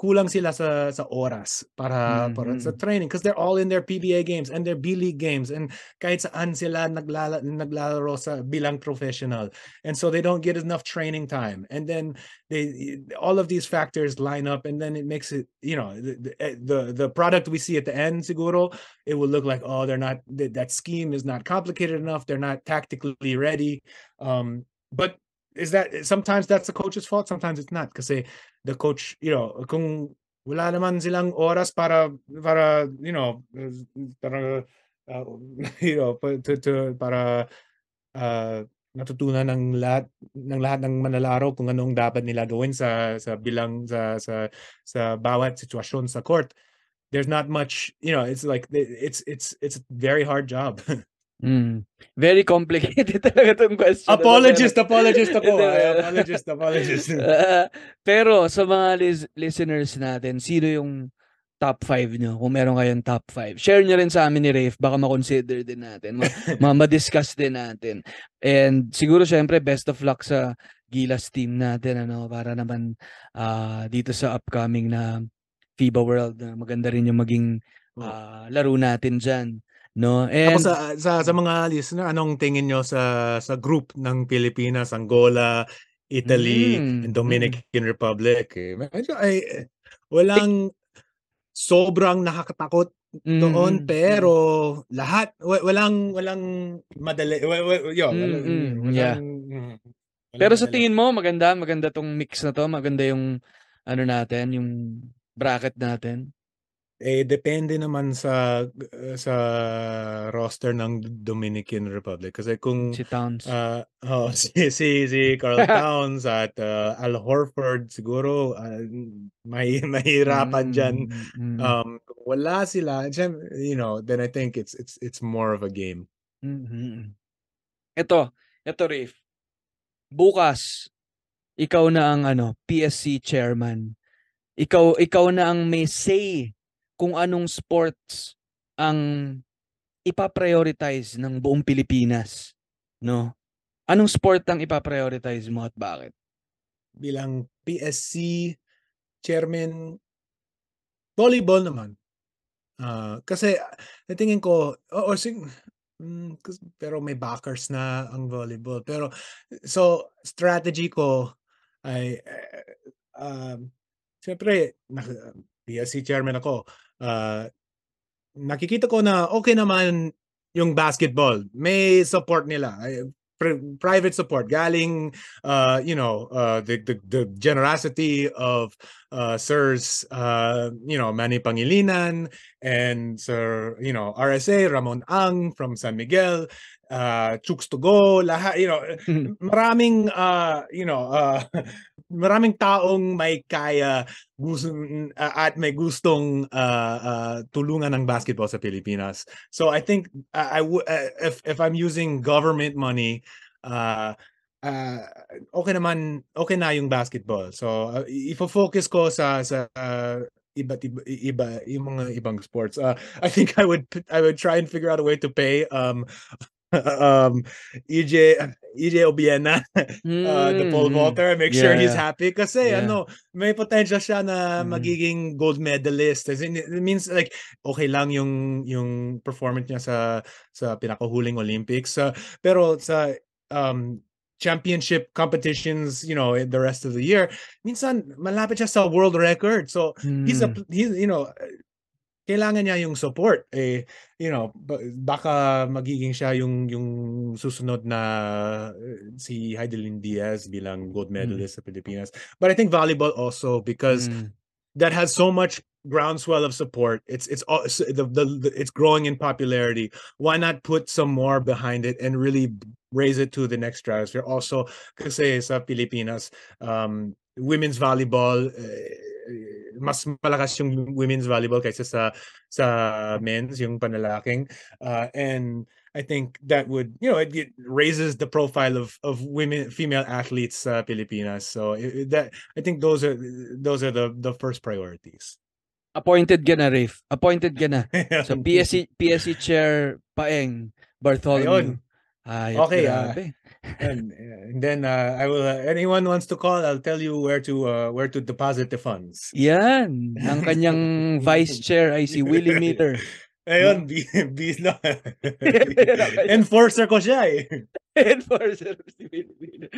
kulang sila sa sa oras para para sa Mhm. training because they're all in their PBA games and their B League games and kahit saan sila naglala, naglalaro sa bilang professional and so they don't get enough training time and then they all of these factors line up and then it makes it you know the the, eh, the, product we see at the end siguro it will look like oh they're not that, that scheme is not complicated enough they're not tactically ready um but is that sometimes that's the coach's fault sometimes it's not kasi the coach you know kung wala naman silang oras para para you know para uh, you know to, to para uh, natutunan ng lahat ng lahat ng manlalaro kung anong dapat nila gawin sa sa bilang sa sa sa bawat sitwasyon sa court. There's not much you know it's like it's it's it's a very hard job Mm. Very complicated talaga tong question. apologist pero- apologist ako I pero- apologist apologist Ah, pero sa mga lis- listeners natin, sino yung top 5 nyo? Kung meron kayong top 5. Share nyo rin sa amin ni Rafe. Baka ma-consider din natin. Ma- ma- ma-discuss din natin. And siguro syempre, best of luck sa Gilas team natin. ano Para naman ah, dito sa upcoming na FIBA World. maganda rin yung maging ah, laro natin dyan. No? And, Tapos sa, sa sa mga listener, anong tingin nyo sa sa group ng Pilipinas, Angola, Italy, Mm, and Dominican Republic? Eh, medyo ay walang sobrang nakakatakot doon Mm, mm, pero lahat wa- walang walang madali yo, Mm, walang, mm, walang- yeah. mm, walang Pero sa madali. tingin mo, maganda, maganda tong mix na to, maganda yung ano natin, yung bracket natin. Eh depende naman sa sa roster ng Dominican Republic kasi kung Si Towns. Ah, oh, si si si Carl Towns at uh, Al Horford siguro ah, may mahirapan diyan. Mm, mm, Um wala sila, you know, then I think it's it's it's more of a game. mm, mm. Ito, ito Rafe. Bukas, ikaw na ang ano, PSC chairman. Ikaw ikaw na ang may say kung anong sports ang ipa-prioritize ng buong Pilipinas, no? Anong sport ang ipa-prioritize mo at bakit? Bilang PSC chairman volleyball naman. Ah, kasi natingin ko oo sing mm, kas- pero may backers na ang volleyball. Pero so strategy ko ay um syempre nak- PSC chairman ako. Ah, nakikita ko na okay naman yung basketball. May support nila. Private support galing uh you know uh the the, the generosity of uh sirs uh you know Manny Pangilinan and sir you know RSA Ramon Ang from San Miguel uh Chooks to go lahat you know maraming uh you know uh maraming taong may kaya gusto uh, at may gustong uh, uh, tulungan ng basketball sa Pilipinas. So I think uh, I would uh, if if I'm using government money uh uh, okay naman okay na yung basketball. So uh, ifo-focus ko sa sa uh, iba't iba, iba yung mga ibang sports. Uh, I think I would I would try and figure out a way to pay um um EJ EJ Obiena uh, the pole Mm, mm. vaulter make sure he's yeah. happy kasi Yeah. ano may potential siya na Mm. magiging gold medalist as in, it means like okay lang yung yung performance niya sa sa pinakahuling Olympics uh, pero sa um championship competitions you know the rest of the year minsan malapit siya sa world record so he's a Mm. he's you know kailangan niya yung support eh you know ba- baka magiging siya yung yung susunod na eh, si Heidelin Diaz bilang gold medalist sa Pilipinas. But I think volleyball also because Mm. that has so much groundswell of support. It's it's all it's- the, the, the it's growing in popularity. Why not put some more behind it and really raise it to the next stratosphere? Also kasi sa Pilipinas um women's volleyball eh, mas malakas yung women's volleyball kaysa sa sa men's yung panalaking uh, and I think that would you know it, it raises the profile of of women female athletes sa Pilipinas so i- i- that I think those are those are the the first priorities Appointed ka na, Rafe. Appointed ka na. So, PSC, PSC Chair Paeng Bartholomew. Ayun. Ayop, Okay, grabe. And, and then uh, I will uh, anyone wants to call, I'll tell you where to uh, where to deposit the funds. Yan. Ang kanyang vice chair ay si Willie Miller. Ayun, B, B, no. Enforcer ko siya eh. Enforcer si Willie Miller.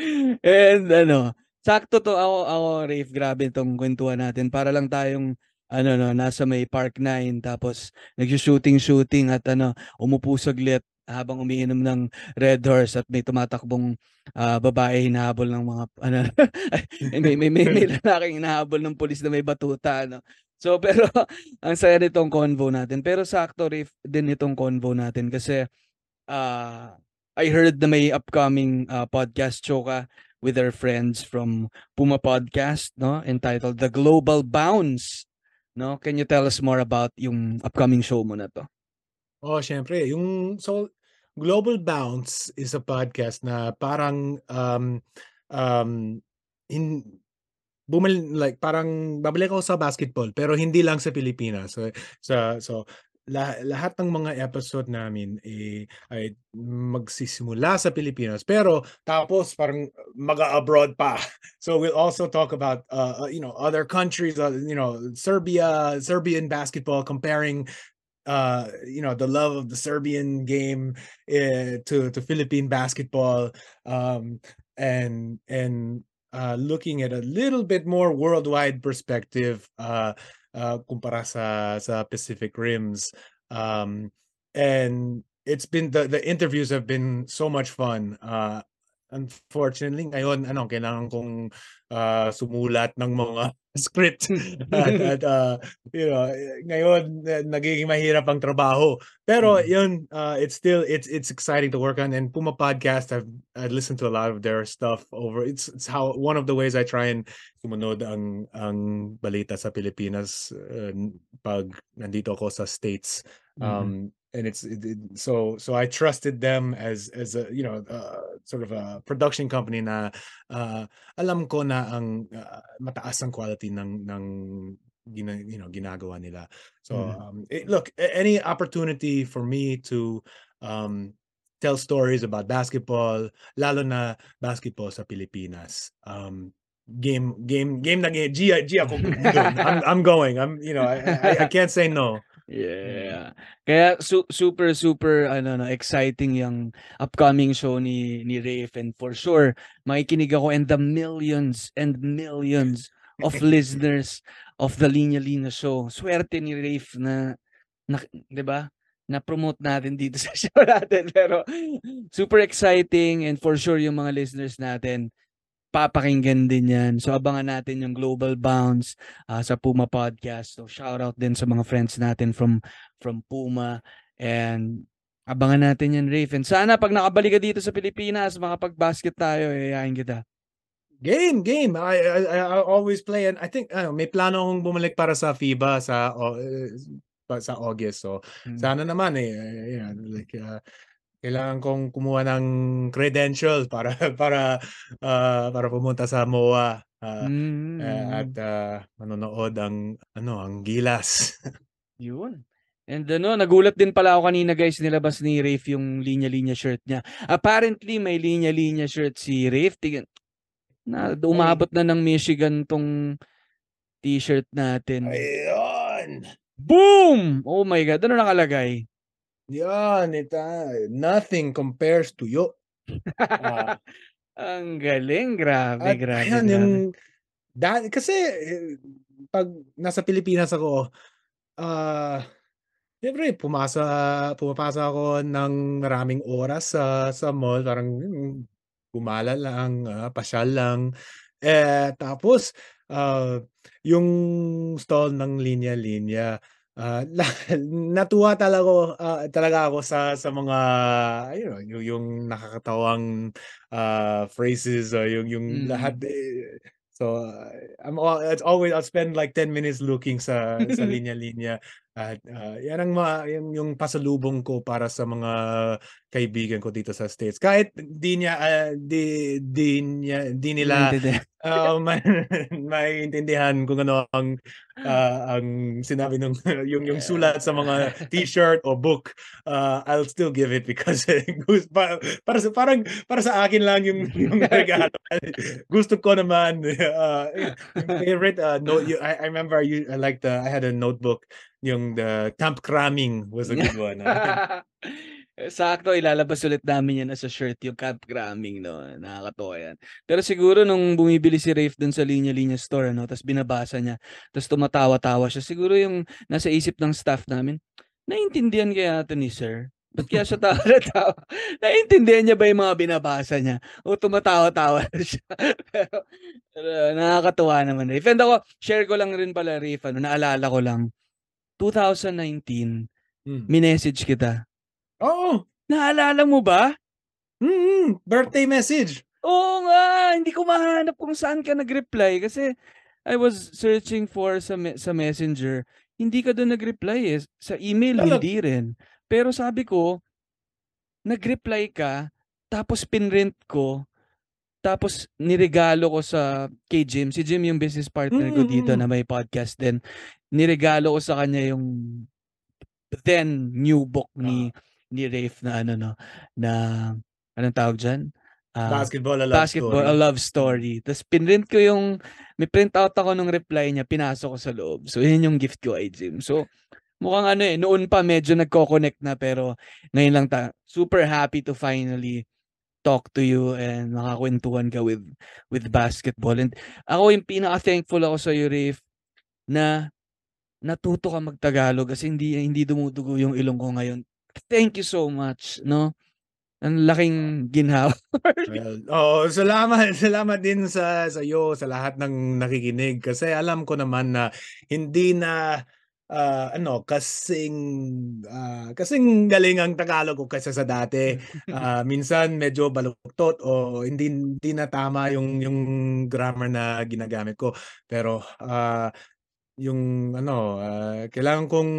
And ano, sakto to ako, ako, Rafe, grabe itong kwentuhan natin. Para lang tayong ano no, nasa may Park 9 tapos nagshooting-shooting at ano, umupo saglit habang umiinom ng Red Horse at may tumatakbong ah, babae hinahabol ng mga ano ay, may may may, may lalaking hinahabol ng pulis na may batuta ano. So pero ang saya nitong convo natin. Pero sakto Rafe din itong convo natin kasi ah I heard na may upcoming ah, podcast show ka with our friends from Puma Podcast, no? Entitled The Global Bounce. No? Can you tell us more about yung upcoming show mo na to? Oh, syempre, yung so Global Bounce is a podcast na parang um um in bumal like parang babalik ako sa basketball pero hindi lang sa Pilipinas. So sa so la, lahat ng mga episode namin eh, ay magsisimula sa Pilipinas pero tapos parang mag-abroad pa. So we'll also talk about uh, uh, you know other countries uh, you know Serbia, Serbian basketball comparing uh you know the love of the Serbian game uh, to to Philippine basketball um and and uh looking at a little bit more worldwide perspective uh uh sa sa Pacific Rims um and it's been the the interviews have been so much fun uh unfortunately ngayon ano kailangan kong uh, sumulat ng mga script at, at uh, you know ngayon eh, nagiging mahirap ang trabaho pero Mm. yun uh, it's still it's it's exciting to work on and Puma podcast I've I listened to a lot of their stuff over it's it's how one of the ways I try and sumunod ang ang balita sa Pilipinas uh, pag nandito ako sa states Mhm. um and it's it, it- so so I trusted them as as a you know uh, sort of a production company na uh, alam ko na ang uh, mataas ang quality ng ng gina, you know ginagawa nila. So Mhm. um it, look any opportunity for me to um tell stories about basketball lalo na basketball sa Pilipinas um game game game na game G, G ako, I'm, I'm going. I'm you know I, I, I can't say no Yeah. Kaya su- super super ano no exciting yung upcoming show ni ni Rafe and for sure makikinig ako and the millions and millions of listeners of the Linya Linya show. Swerte ni Rafe na, na 'di ba? Na promote natin dito sa show natin pero super exciting and for sure yung mga listeners natin papakinggan din yan. So abangan natin yung Global Bounce ah, sa Puma Podcast. So shout out din sa mga friends natin from from Puma and abangan natin yan Rafe. And sana pag nakabalik ka dito sa Pilipinas, makapag-basket tayo, yayain kita. Game, game. I, I, I always play and I think ano, may plano akong bumalik para sa FIBA sa eh, pa- sa August. So Mm. sana naman eh eh, know, like uh, kailangan kong kumuha ng credential para para ah, para pumunta sa MOA ah, Mm. eh, at ah, manonood ang ano ang Gilas. Yun. And ano, nagulat din pala ako kanina guys, nilabas ni Rafe yung linya-linya shirt niya. Apparently, may linya-linya shirt si Rafe. Tingnan, na, umabot na ng Michigan tong t-shirt natin. Ayun. Boom! Oh my God, ano nakalagay? Yan, ita. Nothing compares to you. Ah. Ang galing, grabe, At grabe, ayan, grabe. yung dati kasi pag nasa Pilipinas ako, ah Siyempre, pumasa, pumapasa ako ng maraming oras sa sa mall, parang mm, gumala lang, ah, pasyal lang. Eh, tapos, ah, yung stall ng linya-linya, la, natuwa talaga ako, ah, talaga ako sa sa mga ayun, yung, yung nakakatawang ah, phrases, ah, yung yung Mm. lahat eh, So uh, I'm all, it's always I'll spend like 10 minutes looking sa sa linya-linya At ah, yan ang mga yung, yung pasalubong ko para sa mga kaibigan ko dito sa States. Kahit di niya ah, di di niya di nila uh, may maintindihan kung ano ang ah, ang sinabi nung yung yung sulat sa mga t-shirt o book. ah, I'll still give it because para, para sa parang para sa akin lang yung yung regalo. gusto ko naman uh, favorite uh, note you, I, I remember you I like the I had a notebook yung the camp cramming was a good one. ah. Sakto, ilalabas ulit namin yan as a shirt, yung camp cramming, no? Nakakatawa yan. Pero siguro nung bumibili si Rafe dun sa linya-linya store, no? Tapos binabasa niya, tapos tumatawa-tawa siya. Siguro yung nasa isip ng staff namin, naiintindihan kaya ito ni sir? Ba't kaya siya tawa-tawa? Naiintindihan niya ba yung mga binabasa niya? O tumatawa-tawa siya? pero, pero nakakatuwa naman, Rafe. And ako, share ko lang rin pala, Rafe, ano, naalala ko lang, 2019, Mm. minessage kita. Oo. Naalala mo ba? Mm, birthday message. Oo nga, hindi ko mahanap kung saan ka nag-reply kasi I was searching for sa me- sa Messenger. Hindi ka doon nag-reply eh. Sa email Talag- hindi rin. Pero sabi ko, nag-reply ka, tapos pinrint ko, tapos niregalo ko sa kay Jim. Si Jim yung business partner ko dito Mm. na may podcast din. Niregalo ko sa kanya yung then new book ni ni Rafe na ano no na anong tawag diyan? Ah, basketball, a love basketball, story. a love story. Tapos pinrint ko yung, may print out ako ng reply niya, pinasok ko sa loob. So, yun yung gift ko kay Jim. So, mukhang ano eh, noon pa medyo nagko-connect na pero ngayon lang ta, super happy to finally talk to you and makakwentuhan ka with with basketball. And ako yung pinaka-thankful ako sa iyo, Rafe, na natuto ka magtagalog kasi hindi hindi dumudugo yung ilong ko ngayon. Thank you so much, no? Ang laking ginhawa. Well, oo, salamat, salamat din sa sa iyo sa lahat ng nakikinig kasi alam ko naman na hindi na ah, ano kasing ah, kasing galing ang Tagalog ko kaysa sa dati. Ah, minsan medyo baluktot o hindi hindi na tama yung yung grammar na ginagamit ko. Pero ah, yung ano, ah, kailangan kong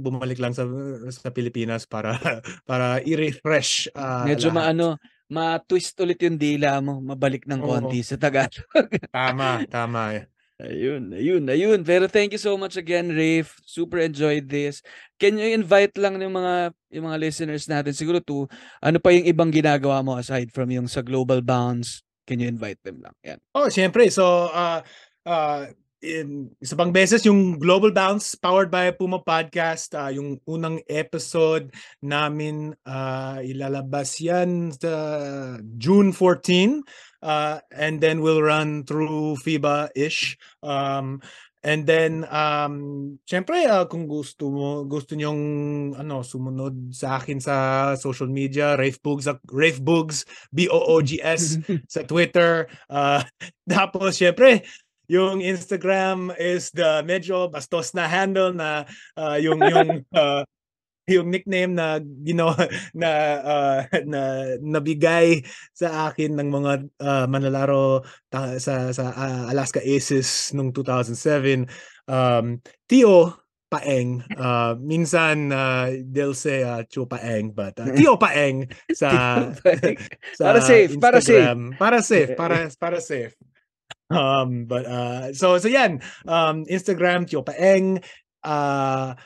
bumalik lang sa sa Pilipinas para para i-refresh ah, Medyo lahat. maano, ma-twist ulit yung dila mo, mabalik ng Oo. konti sa Tagalog. Tama, tama. ayun, ayun, ayun. Pero thank you so much again, Rafe. Super enjoyed this. Can you invite lang yung mga yung mga listeners natin siguro to ano pa yung ibang ginagawa mo aside from yung sa Global Bounce? Can you invite them lang? Yan. Oh, siyempre. So, uh, uh, in, isa pang beses yung Global Bounce powered by Puma Podcast. uh, yung unang episode namin uh, ilalabas yan sa June 14. Uh, and then we'll run through FIBA-ish. Um, and then, um, siyempre, uh, kung gusto mo, gusto nyong ano, sumunod sa akin sa social media, Rafe Bugs, Rafe Bugs, B-O-O-G-S sa Twitter. Uh, tapos, syempre, yung Instagram is the medyo bastos na handle na uh, yung yung uh, yung nickname na ginawa na uh, na nabigay sa akin ng mga uh, manlalaro ta- sa sa uh, Alaska Aces nung 2007 um Tio Paeng uh, minsan uh, they'll say uh, Chu Paeng but uh, Tio Paeng sa sa Para safe, para safe. Instagram. Para safe, para para safe. Um but uh so so yan, um Instagram Tio Paeng, uh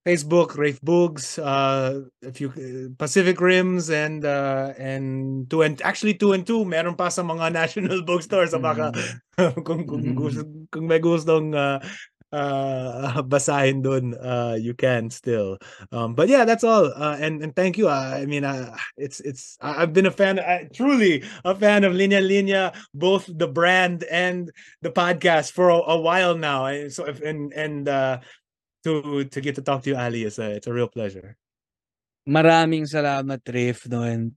Facebook Rafe Boogs, uh a few Pacific Rims and uh and two and actually two and two meron pa sa mga national bookstores so baka kung kung Mm. gusto kung may gustong uh, uh basahin doon uh you can still um but yeah that's all uh and and thank you uh, i mean uh, it's it's I- i've been a fan I, truly a fan of linea linea both the brand and the podcast for a, a while now and so if and and uh to to get to talk to you ali is a, it's a real pleasure Maraming salamat, Rafe, no? And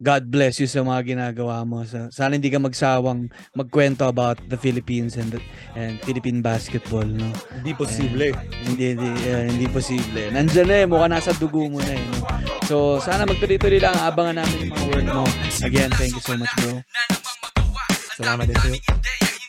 God bless you sa mga ginagawa mo. Sa, sana hindi ka magsawang magkwento about the Philippines and the, and Philippine basketball, no? hindi posible Hindi, hindi, uh, hindi posible. Nandiyan na eh, mukha nasa dugo mo na eh. No? So, sana magtuloy-tuloy lang. Abangan namin yung mga work mo. Again, thank you so much, bro. salamat din sa'yo